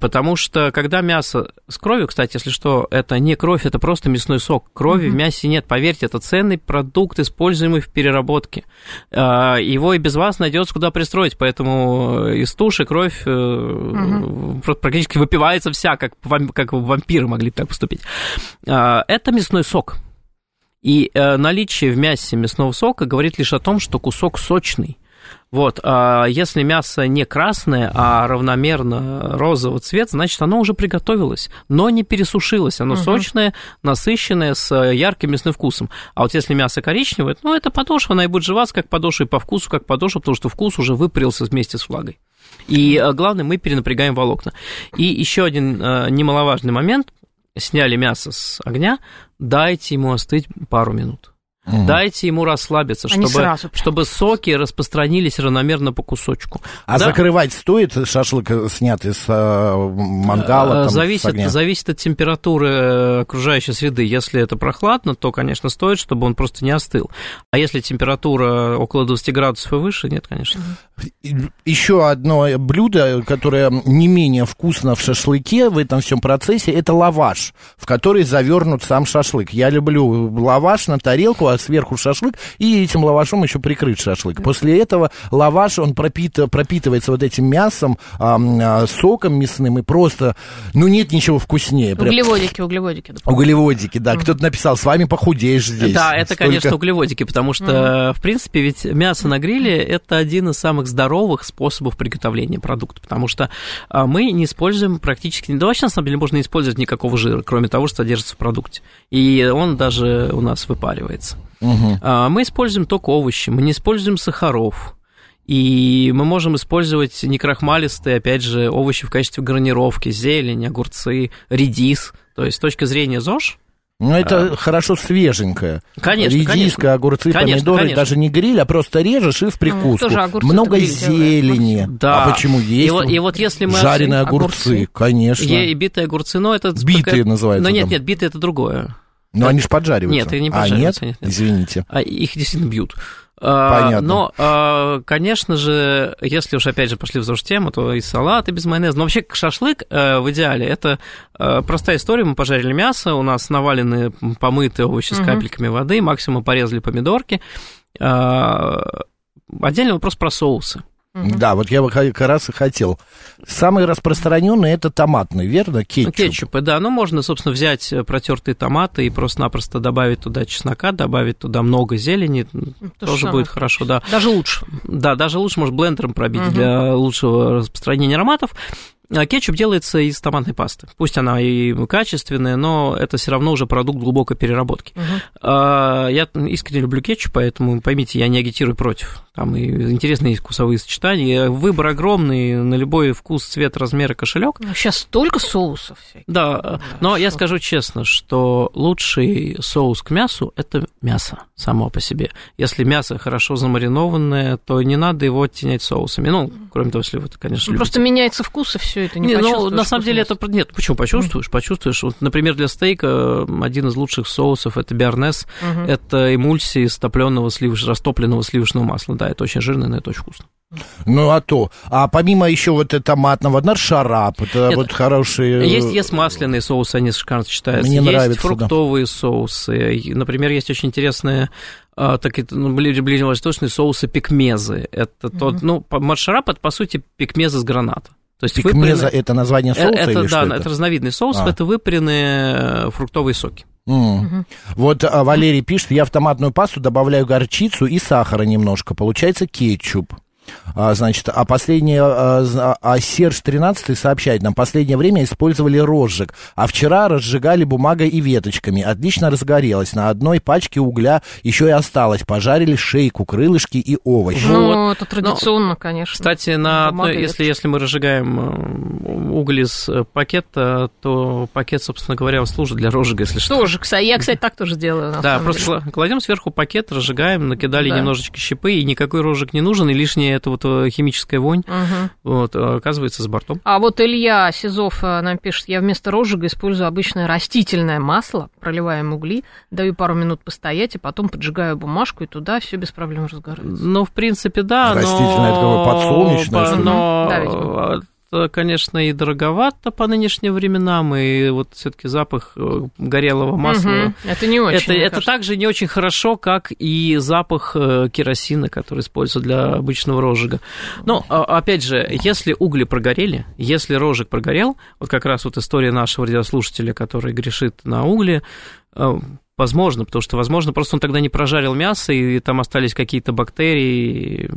[SPEAKER 3] Потому что когда мясо с кровью, кстати, если что, это не кровь, это просто мясной сок. Крови в мясе нет, поверьте, это ценный продукт, используемый в переработке. А, Его и без вас найдется куда пристроить, поэтому из туши кровь э, просто практически выпивается вся, как, вам- как вампиры могли так поступить. А, Это мясной сок. И э, наличие в мясе мясного сока говорит лишь о том, что кусок сочный. Вот, а если мясо не красное, а равномерно розового цвета, значит, оно уже приготовилось, но не пересушилось. Оно сочное, насыщенное, с ярким мясным вкусом. А вот если мясо коричневое, ну, это подошва, она и будет жеваться как подошва, и по вкусу как подошва, потому что вкус уже выпарился вместе с влагой. И э, главное, мы перенапрягаем волокна. И еще один э, немаловажный момент. Сняли мясо с огня, дайте ему остыть пару минут. Дайте ему расслабиться, чтобы,
[SPEAKER 2] сразу прям.
[SPEAKER 3] чтобы соки распространились равномерно по кусочку.
[SPEAKER 1] А
[SPEAKER 3] Да.
[SPEAKER 1] закрывать стоит шашлык, э, снятый с э, мангала,
[SPEAKER 3] Э,
[SPEAKER 1] там, с
[SPEAKER 3] зависит,
[SPEAKER 1] огня?
[SPEAKER 3] зависит от температуры э, окружающей среды. Если это прохладно, то, конечно, стоит, чтобы он просто не остыл. А если температура около 20 градусов и выше, нет, конечно.
[SPEAKER 1] Еще одно блюдо, которое не менее вкусно в шашлыке в этом всем процессе, это лаваш, в который завернут сам шашлык. Я люблю лаваш на тарелку, а сверху шашлык, и этим лавашом еще прикрыть шашлык. После этого лаваш, он пропит, пропитывается вот этим мясом, а, а, соком мясным, и просто, ну, нет ничего вкуснее. Прям-
[SPEAKER 2] Углеводики, углеводики.
[SPEAKER 1] Углеводики, да. Кто-то написал, с вами похудеешь здесь.
[SPEAKER 3] Да, это,
[SPEAKER 1] Столько-
[SPEAKER 3] конечно, углеводики, потому что, в принципе, ведь мясо на гриле – это один из самых здоровых способов приготовления продукта, потому что а, мы не используем практически, да вообще, на самом деле, можно не использовать никакого жира, кроме того, что содержится в продукте, и он даже у нас выпаривается. А, Мы используем только овощи, мы не используем сахаров, и мы можем использовать некрахмалистые, опять же, овощи в качестве гарнировки, зелень, огурцы, редис. То есть с точки зрения ЗОЖ,
[SPEAKER 1] Ну, это хорошо свеженькое.
[SPEAKER 3] Конечно,
[SPEAKER 1] Редиска,
[SPEAKER 3] конечно.
[SPEAKER 1] огурцы,
[SPEAKER 3] Конечно,
[SPEAKER 1] помидоры,
[SPEAKER 3] конечно.
[SPEAKER 1] даже не гриль, а просто режешь и в прикуску.
[SPEAKER 2] тоже огурцы
[SPEAKER 1] Много зелени.
[SPEAKER 3] Да.
[SPEAKER 1] А почему есть?
[SPEAKER 3] И вот, и вот если мы...
[SPEAKER 1] Жареные
[SPEAKER 2] огурцы.
[SPEAKER 1] огурцы, конечно.
[SPEAKER 3] И битые огурцы, но это...
[SPEAKER 1] Битые называются
[SPEAKER 3] Но нет,
[SPEAKER 1] там.
[SPEAKER 3] нет, битые это другое.
[SPEAKER 1] Но они же поджариваются.
[SPEAKER 3] Нет, они не
[SPEAKER 1] А, нет?
[SPEAKER 3] поджариваются, нет, нет.
[SPEAKER 1] Извините.
[SPEAKER 3] А их действительно бьют. А,
[SPEAKER 1] Понятно.
[SPEAKER 3] Но, а, конечно же, если уж опять же пошли в ЗОЖ-тему, то и салат, и без майонеза. Но вообще шашлык э, в идеале это э, простая история. Мы пожарили мясо, у нас навалены помытые овощи с капельками воды, максимум порезали помидорки. А, Отдельный вопрос про соусы.
[SPEAKER 1] Да, вот я как раз и хотел. Самый распространенный это томатный, верно? Кетчуп.
[SPEAKER 3] Кетчупы, да. Ну, можно, собственно, взять э, протертые томаты и просто-напросто добавить туда чеснока, добавить туда много зелени.
[SPEAKER 2] То же
[SPEAKER 3] тоже
[SPEAKER 2] самое.
[SPEAKER 3] будет хорошо, да.
[SPEAKER 2] Даже лучше.
[SPEAKER 3] Да, даже лучше, может, блендером пробить
[SPEAKER 2] Мгм.
[SPEAKER 3] для лучшего распространения ароматов. А Кетчуп делается из томатной пасты. Пусть она и качественная, но это все равно уже продукт глубокой переработки. А, Я искренне люблю кетчуп, поэтому поймите, я не агитирую против. Там и интересные есть вкусовые сочетания. Выбор огромный, на любой вкус, цвет, размер и кошелек.
[SPEAKER 2] Сейчас столько соусов всяких.
[SPEAKER 3] Да, но я
[SPEAKER 2] что?
[SPEAKER 3] скажу честно, что лучший соус к мясу – это мясо само по себе. Если мясо хорошо замаринованное, то не надо его оттенять соусами. Ну, кроме того, если вы, конечно,
[SPEAKER 2] Ну,
[SPEAKER 3] любите.
[SPEAKER 2] просто меняется вкус, и все это не,
[SPEAKER 3] Не, ну, на самом деле это... Нет, почему? Почувствуешь, почувствуешь. Вот, например, для стейка один из лучших соусов – это биарнес.
[SPEAKER 2] Мгм.
[SPEAKER 3] Это эмульсия из топленого сливоч... растопленного сливочного масла. Да, это очень жирно, но это очень вкусно.
[SPEAKER 1] Ну, а то. А помимо еще вот этого томатного, наршарап, это
[SPEAKER 3] Нет,
[SPEAKER 1] вот хорошие...
[SPEAKER 3] Есть, есть масляные соусы, они шикарно сочетаются.
[SPEAKER 1] Мне
[SPEAKER 3] есть
[SPEAKER 1] нравится, да.
[SPEAKER 3] фруктовые соусы. И, Например, есть очень интересные а, так, это, ну, бли- ближневосточные соусы пикмезы. Это тот, ну, маршарап это, по сути, пикмезы с граната. То есть
[SPEAKER 1] Пикмеза
[SPEAKER 3] выпаренные-
[SPEAKER 1] это название
[SPEAKER 3] Э,
[SPEAKER 1] соуса
[SPEAKER 3] это,
[SPEAKER 1] или
[SPEAKER 3] да,
[SPEAKER 1] что
[SPEAKER 3] это?
[SPEAKER 1] это?
[SPEAKER 3] разновидный соус,
[SPEAKER 1] А.
[SPEAKER 3] это выпаренные э, фруктовые соки.
[SPEAKER 1] М. Вот а, Валерий пишет, я в томатную пасту добавляю горчицу и сахара немножко, получается кетчуп. А, значит, а последнее, а, з- а Серж 13 сообщает нам, последнее время использовали розжиг, а вчера разжигали бумагой и веточками, отлично разгорелось, на одной пачке угля еще и осталось, пожарили шейку, крылышки и овощи.
[SPEAKER 2] Ну,
[SPEAKER 3] Вот.
[SPEAKER 2] это традиционно, конечно.
[SPEAKER 3] Кстати, на одной- если, если мы разжигаем э, уголь из э, пакета, то пакет, собственно говоря, он служит для розжига, если что.
[SPEAKER 2] Тоже, кстати, я, кстати, так тоже делаю.
[SPEAKER 3] Да, просто
[SPEAKER 2] деле.
[SPEAKER 3] кладем сверху пакет, разжигаем, накидали
[SPEAKER 2] Да.
[SPEAKER 3] немножечко щепы, и никакой розжиг не нужен, и лишняя эта вот э, химическая вонь
[SPEAKER 2] Мгм.
[SPEAKER 3] вот, э, оказывается за бортом.
[SPEAKER 2] А вот Илья Сизов э, нам пишет, я вместо розжига использую обычное растительное масло, проливаем угли, даю пару минут постоять, и потом поджигаю бумажку, и туда все без проблем разгорается.
[SPEAKER 3] Ну, в принципе, да, но...
[SPEAKER 1] Растительное, это какое, подсолнечное,
[SPEAKER 3] по-
[SPEAKER 1] что ли?
[SPEAKER 3] Но,
[SPEAKER 2] Да, видимо.
[SPEAKER 3] Это, конечно, и дороговато по нынешним временам, и вот все таки запах э, горелого масла...
[SPEAKER 2] Мгм. Это не очень,
[SPEAKER 3] Это, это также не очень хорошо, как и запах э, керосина, который используется для обычного розжига. Но, а, опять же, если угли прогорели, если розжиг прогорел, вот как раз вот история нашего радиослушателя, который грешит на угли, э, возможно, потому что, возможно, просто он тогда не прожарил мясо, и там остались какие-то бактерии,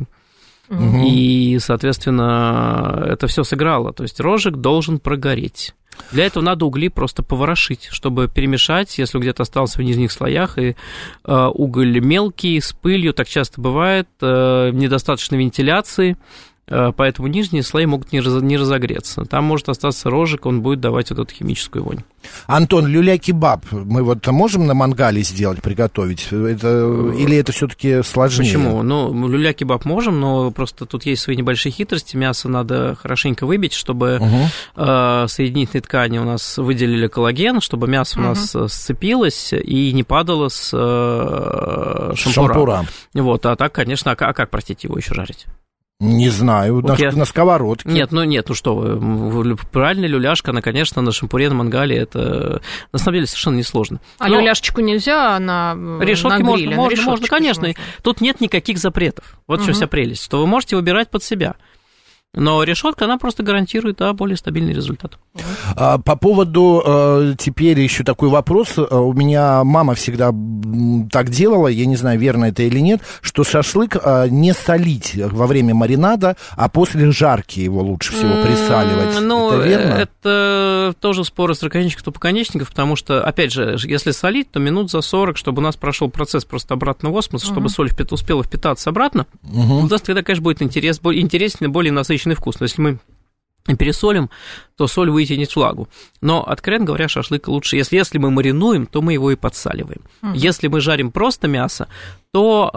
[SPEAKER 3] и, соответственно, это все сыграло. То есть розжиг должен прогореть. Для этого надо угли просто поворошить, чтобы перемешать, если где-то остался в нижних слоях, и э, уголь мелкий, с пылью, так часто бывает, э, недостаточно вентиляции, поэтому нижние слои могут не, раз- не разогреться. Там может остаться рожек, он будет давать вот эту химическую вонь.
[SPEAKER 1] Антон, люля-кебаб мы вот можем на мангале сделать, приготовить? Это, или это все-таки сложнее?
[SPEAKER 3] Почему? Ну, люля-кебаб можем, но просто тут есть свои небольшие хитрости. Мясо надо хорошенько выбить, чтобы
[SPEAKER 1] Мгм.
[SPEAKER 3] э, соединительные ткани у нас выделили коллаген, чтобы мясо у нас э, сцепилось и не падало с э, шампура.
[SPEAKER 1] Шампура.
[SPEAKER 3] Вот, а так, конечно, а как, а как, простите, его еще жарить?
[SPEAKER 1] Не знаю,
[SPEAKER 3] Вот
[SPEAKER 1] на,
[SPEAKER 3] я-
[SPEAKER 1] на сковородке.
[SPEAKER 3] Нет, ну нет, ну что вы, правильная люляшка, она, конечно, на шампуре, на мангале, это на самом деле совершенно несложно.
[SPEAKER 2] А
[SPEAKER 3] Но
[SPEAKER 2] люляшечку нельзя на, э,
[SPEAKER 3] решетки
[SPEAKER 2] на
[SPEAKER 3] можно,
[SPEAKER 2] гриле? На
[SPEAKER 3] можно, можно,
[SPEAKER 2] решеточке
[SPEAKER 3] конечно.
[SPEAKER 2] можно.
[SPEAKER 3] Тут нет никаких запретов. Вот в чем
[SPEAKER 2] Мгм.
[SPEAKER 3] вся прелесть. Что вы можете выбирать под себя. Но решетка, она просто гарантирует да, более стабильный результат.
[SPEAKER 1] А, По поводу э, теперь еще такой вопрос. Э, У меня мама всегда так делала, я не знаю, верно это или нет, что шашлык э, не солить во время маринада, а после жарки его лучше всего присаливать.
[SPEAKER 3] Ну,
[SPEAKER 1] это верно?
[SPEAKER 3] это тоже спор остроконечников, стопоконечников, потому что, опять же, если солить, то минут за 40, чтобы у нас прошел процесс просто обратного осмоса, чтобы соль успела впитаться обратно, у нас тогда, конечно, будет интерес, интереснее, более насыщенный вкус. Но если мы пересолим, то соль вытянет влагу. Но, откровенно говоря, шашлык лучше. Если, если мы маринуем, то мы его и подсаливаем. Если мы жарим просто мясо, то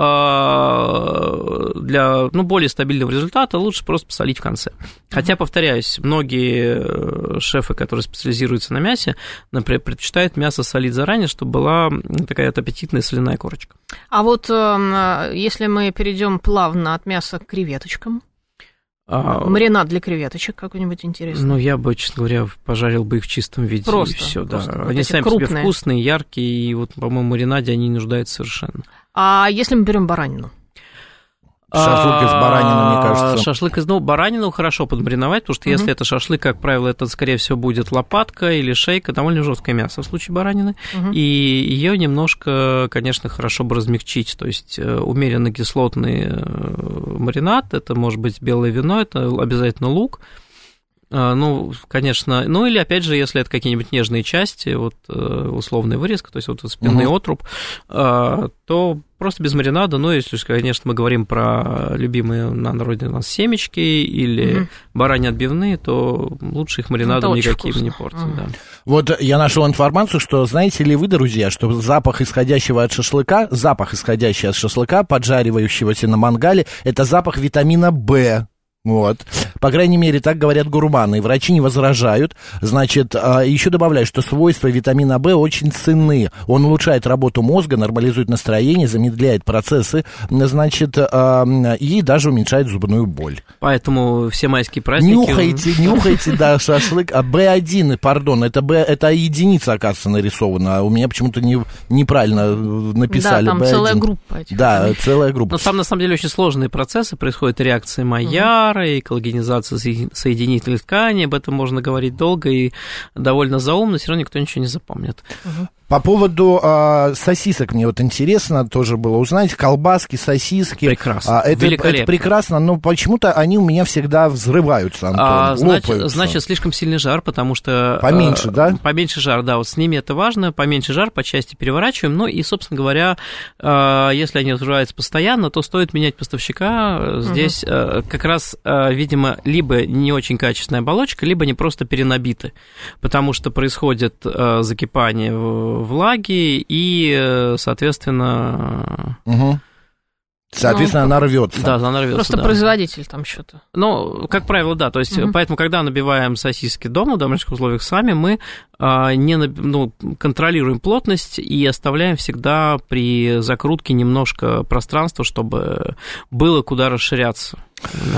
[SPEAKER 3] э, для ну, более стабильного результата лучше просто посолить в конце. Хотя, повторяюсь, многие э, шефы, которые специализируются на мясе, например, предпочитают мясо солить заранее, чтобы была такая вот аппетитная соляная корочка.
[SPEAKER 2] А вот эм, э, если мы перейдем плавно от мяса к креветочкам,
[SPEAKER 3] А,
[SPEAKER 2] маринад для креветочек какой-нибудь интересный.
[SPEAKER 3] Ну, я бы, честно говоря, пожарил бы их в чистом виде.
[SPEAKER 2] Просто,
[SPEAKER 3] и все, да.
[SPEAKER 2] вот
[SPEAKER 3] они сами по себе
[SPEAKER 2] крупные.
[SPEAKER 3] вкусные, яркие, и вот, по-моему, маринаде они не нуждаются совершенно.
[SPEAKER 2] А если мы берем баранину?
[SPEAKER 1] Шашлык из баранины, мне кажется.
[SPEAKER 3] А, Шашлык из, ну, баранину хорошо подмариновать, потому что если это шашлык, как правило, это, скорее всего, будет лопатка или шейка, довольно жесткое мясо в случае баранины,
[SPEAKER 2] Мгм.
[SPEAKER 3] и ее немножко, конечно, хорошо бы размягчить, то есть э, умеренно кислотный э, маринад, это может быть белое вино, это обязательно лук, Ну, конечно, ну или опять же, если это какие-нибудь нежные части, вот э, условная вырезка, то есть вот спинный
[SPEAKER 1] Мгм.
[SPEAKER 3] отруб, а, то просто без маринада, ну, если, конечно, мы говорим про любимые на народе у нас семечки или
[SPEAKER 2] Мгм.
[SPEAKER 3] бараньи отбивные, то лучше их маринадом
[SPEAKER 2] Это
[SPEAKER 3] никаким
[SPEAKER 2] вкусно.
[SPEAKER 3] не портить,
[SPEAKER 2] Мгм.
[SPEAKER 3] да.
[SPEAKER 1] Вот я нашел информацию, что знаете ли вы, друзья, что запах исходящего от шашлыка, запах исходящий от шашлыка, поджаривающегося на мангале, это запах витамина В. Вот. По крайней мере, так говорят гурманы. Врачи не возражают. Значит, а, еще добавляю, что свойства витамина В очень ценны. Он улучшает работу мозга, нормализует настроение, замедляет процессы, значит, а, и даже уменьшает зубную боль.
[SPEAKER 3] Поэтому все майские праздники...
[SPEAKER 1] Нюхайте, нюхайте, да, шашлык. А Б1, пардон, это Б, это единица, оказывается, нарисована. У меня почему-то не, неправильно э, написали
[SPEAKER 2] да, там
[SPEAKER 1] B1.
[SPEAKER 2] целая группа этих.
[SPEAKER 1] Да, целая группа.
[SPEAKER 3] Но там, на самом деле, очень сложные процессы, происходят реакции Майяра, и коллагенизация соедин- соединительных тканей, об этом можно говорить долго и довольно заумно, все равно никто ничего не запомнит.
[SPEAKER 1] По поводу а, сосисок мне вот интересно тоже было узнать. Колбаски, сосиски.
[SPEAKER 3] Прекрасно,
[SPEAKER 1] А, это, это прекрасно, но почему-то они у меня всегда взрываются, Антон,
[SPEAKER 3] А, значит,
[SPEAKER 1] лопаются.
[SPEAKER 3] значит, слишком сильный жар, потому что...
[SPEAKER 1] Поменьше,
[SPEAKER 3] э,
[SPEAKER 1] да?
[SPEAKER 3] Поменьше жар, да, вот с ними это важно, поменьше жар, по части переворачиваем, ну и, собственно говоря, э, если они взрываются постоянно, то стоит менять поставщика, Э, здесь э, как раз, э, видимо, либо не очень качественная оболочка, либо они просто перенабиты, потому что происходит э, закипание в- влаги и, э, соответственно...
[SPEAKER 1] Мгм. Соответственно, она рвется.
[SPEAKER 3] Да, она рвется.
[SPEAKER 2] Просто
[SPEAKER 3] да.
[SPEAKER 2] производитель там что-то.
[SPEAKER 3] Ну, как правило, да. То есть,
[SPEAKER 2] Мгм.
[SPEAKER 3] поэтому, когда набиваем сосиски дома, в домашних условиях сами, мы а, не наб- ну, контролируем плотность и оставляем всегда при закрутке немножко пространства, чтобы было куда расширяться.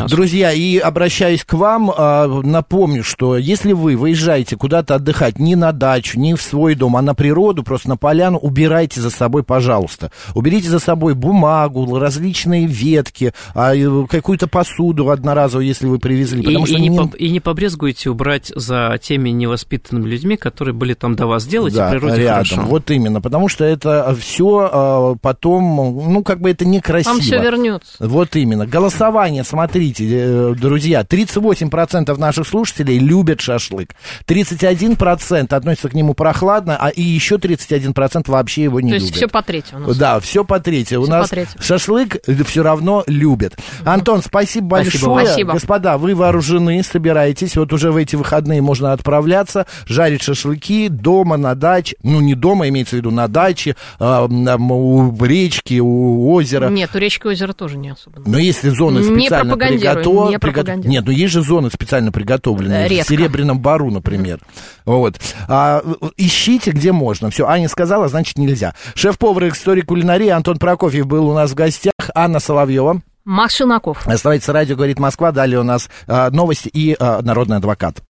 [SPEAKER 1] Друзья, и обращаясь к вам, а, напомню, что если вы выезжаете куда-то отдыхать не на дачу, не в свой дом, а на природу, просто на поляну, убирайте за собой, пожалуйста. Уберите за собой бумагу, различные ветки, а, и какую-то посуду одноразовую, если вы привезли.
[SPEAKER 3] И,
[SPEAKER 1] Потому
[SPEAKER 3] и
[SPEAKER 1] что
[SPEAKER 3] не
[SPEAKER 1] не-
[SPEAKER 3] по- и не побрезгуйте убрать за теми невоспитанными людьми, которые были там до вас. Делайте
[SPEAKER 1] да,
[SPEAKER 3] природе
[SPEAKER 1] рядом.
[SPEAKER 3] хорошо.
[SPEAKER 1] Вот именно, потому что это все потом, ну, как бы это некрасиво.
[SPEAKER 2] Там все вернется.
[SPEAKER 1] Вот именно. Голосование, смотрите, э, друзья, 38% наших слушателей любят шашлык. 31% относятся к нему прохладно, а и еще 31% вообще его не
[SPEAKER 2] То есть
[SPEAKER 1] любят.
[SPEAKER 2] все по третьему у нас.
[SPEAKER 1] Да, все по третье. У нас
[SPEAKER 2] третьему.
[SPEAKER 1] шашлык все равно любят. Антон, спасибо большое.
[SPEAKER 2] Спасибо.
[SPEAKER 1] Господа, вы вооружены, собираетесь. Вот уже в эти выходные можно отправляться, жарить шашлыки дома, на даче. Ну, не дома, имеется в виду на даче, м, у речки, у озера.
[SPEAKER 2] Нет, у речки озера тоже не особенно.
[SPEAKER 1] Но если зоны
[SPEAKER 2] Не
[SPEAKER 1] специально приготовлены...
[SPEAKER 2] не пропагандируем.
[SPEAKER 1] Нет, ну есть же зоны специально приготовленные.
[SPEAKER 2] Редко.
[SPEAKER 1] В Серебряном Бару, например. Вот. А, ищите, где можно. Все, Аня сказала, значит нельзя. Шеф-повар истории кулинарии Антон Прокофьев был у нас в гостях. Анна Соловьева.
[SPEAKER 2] Машинаков.
[SPEAKER 1] Оставайтесь радио, говорит Москва. Далее у нас а, новости и а, народный адвокат.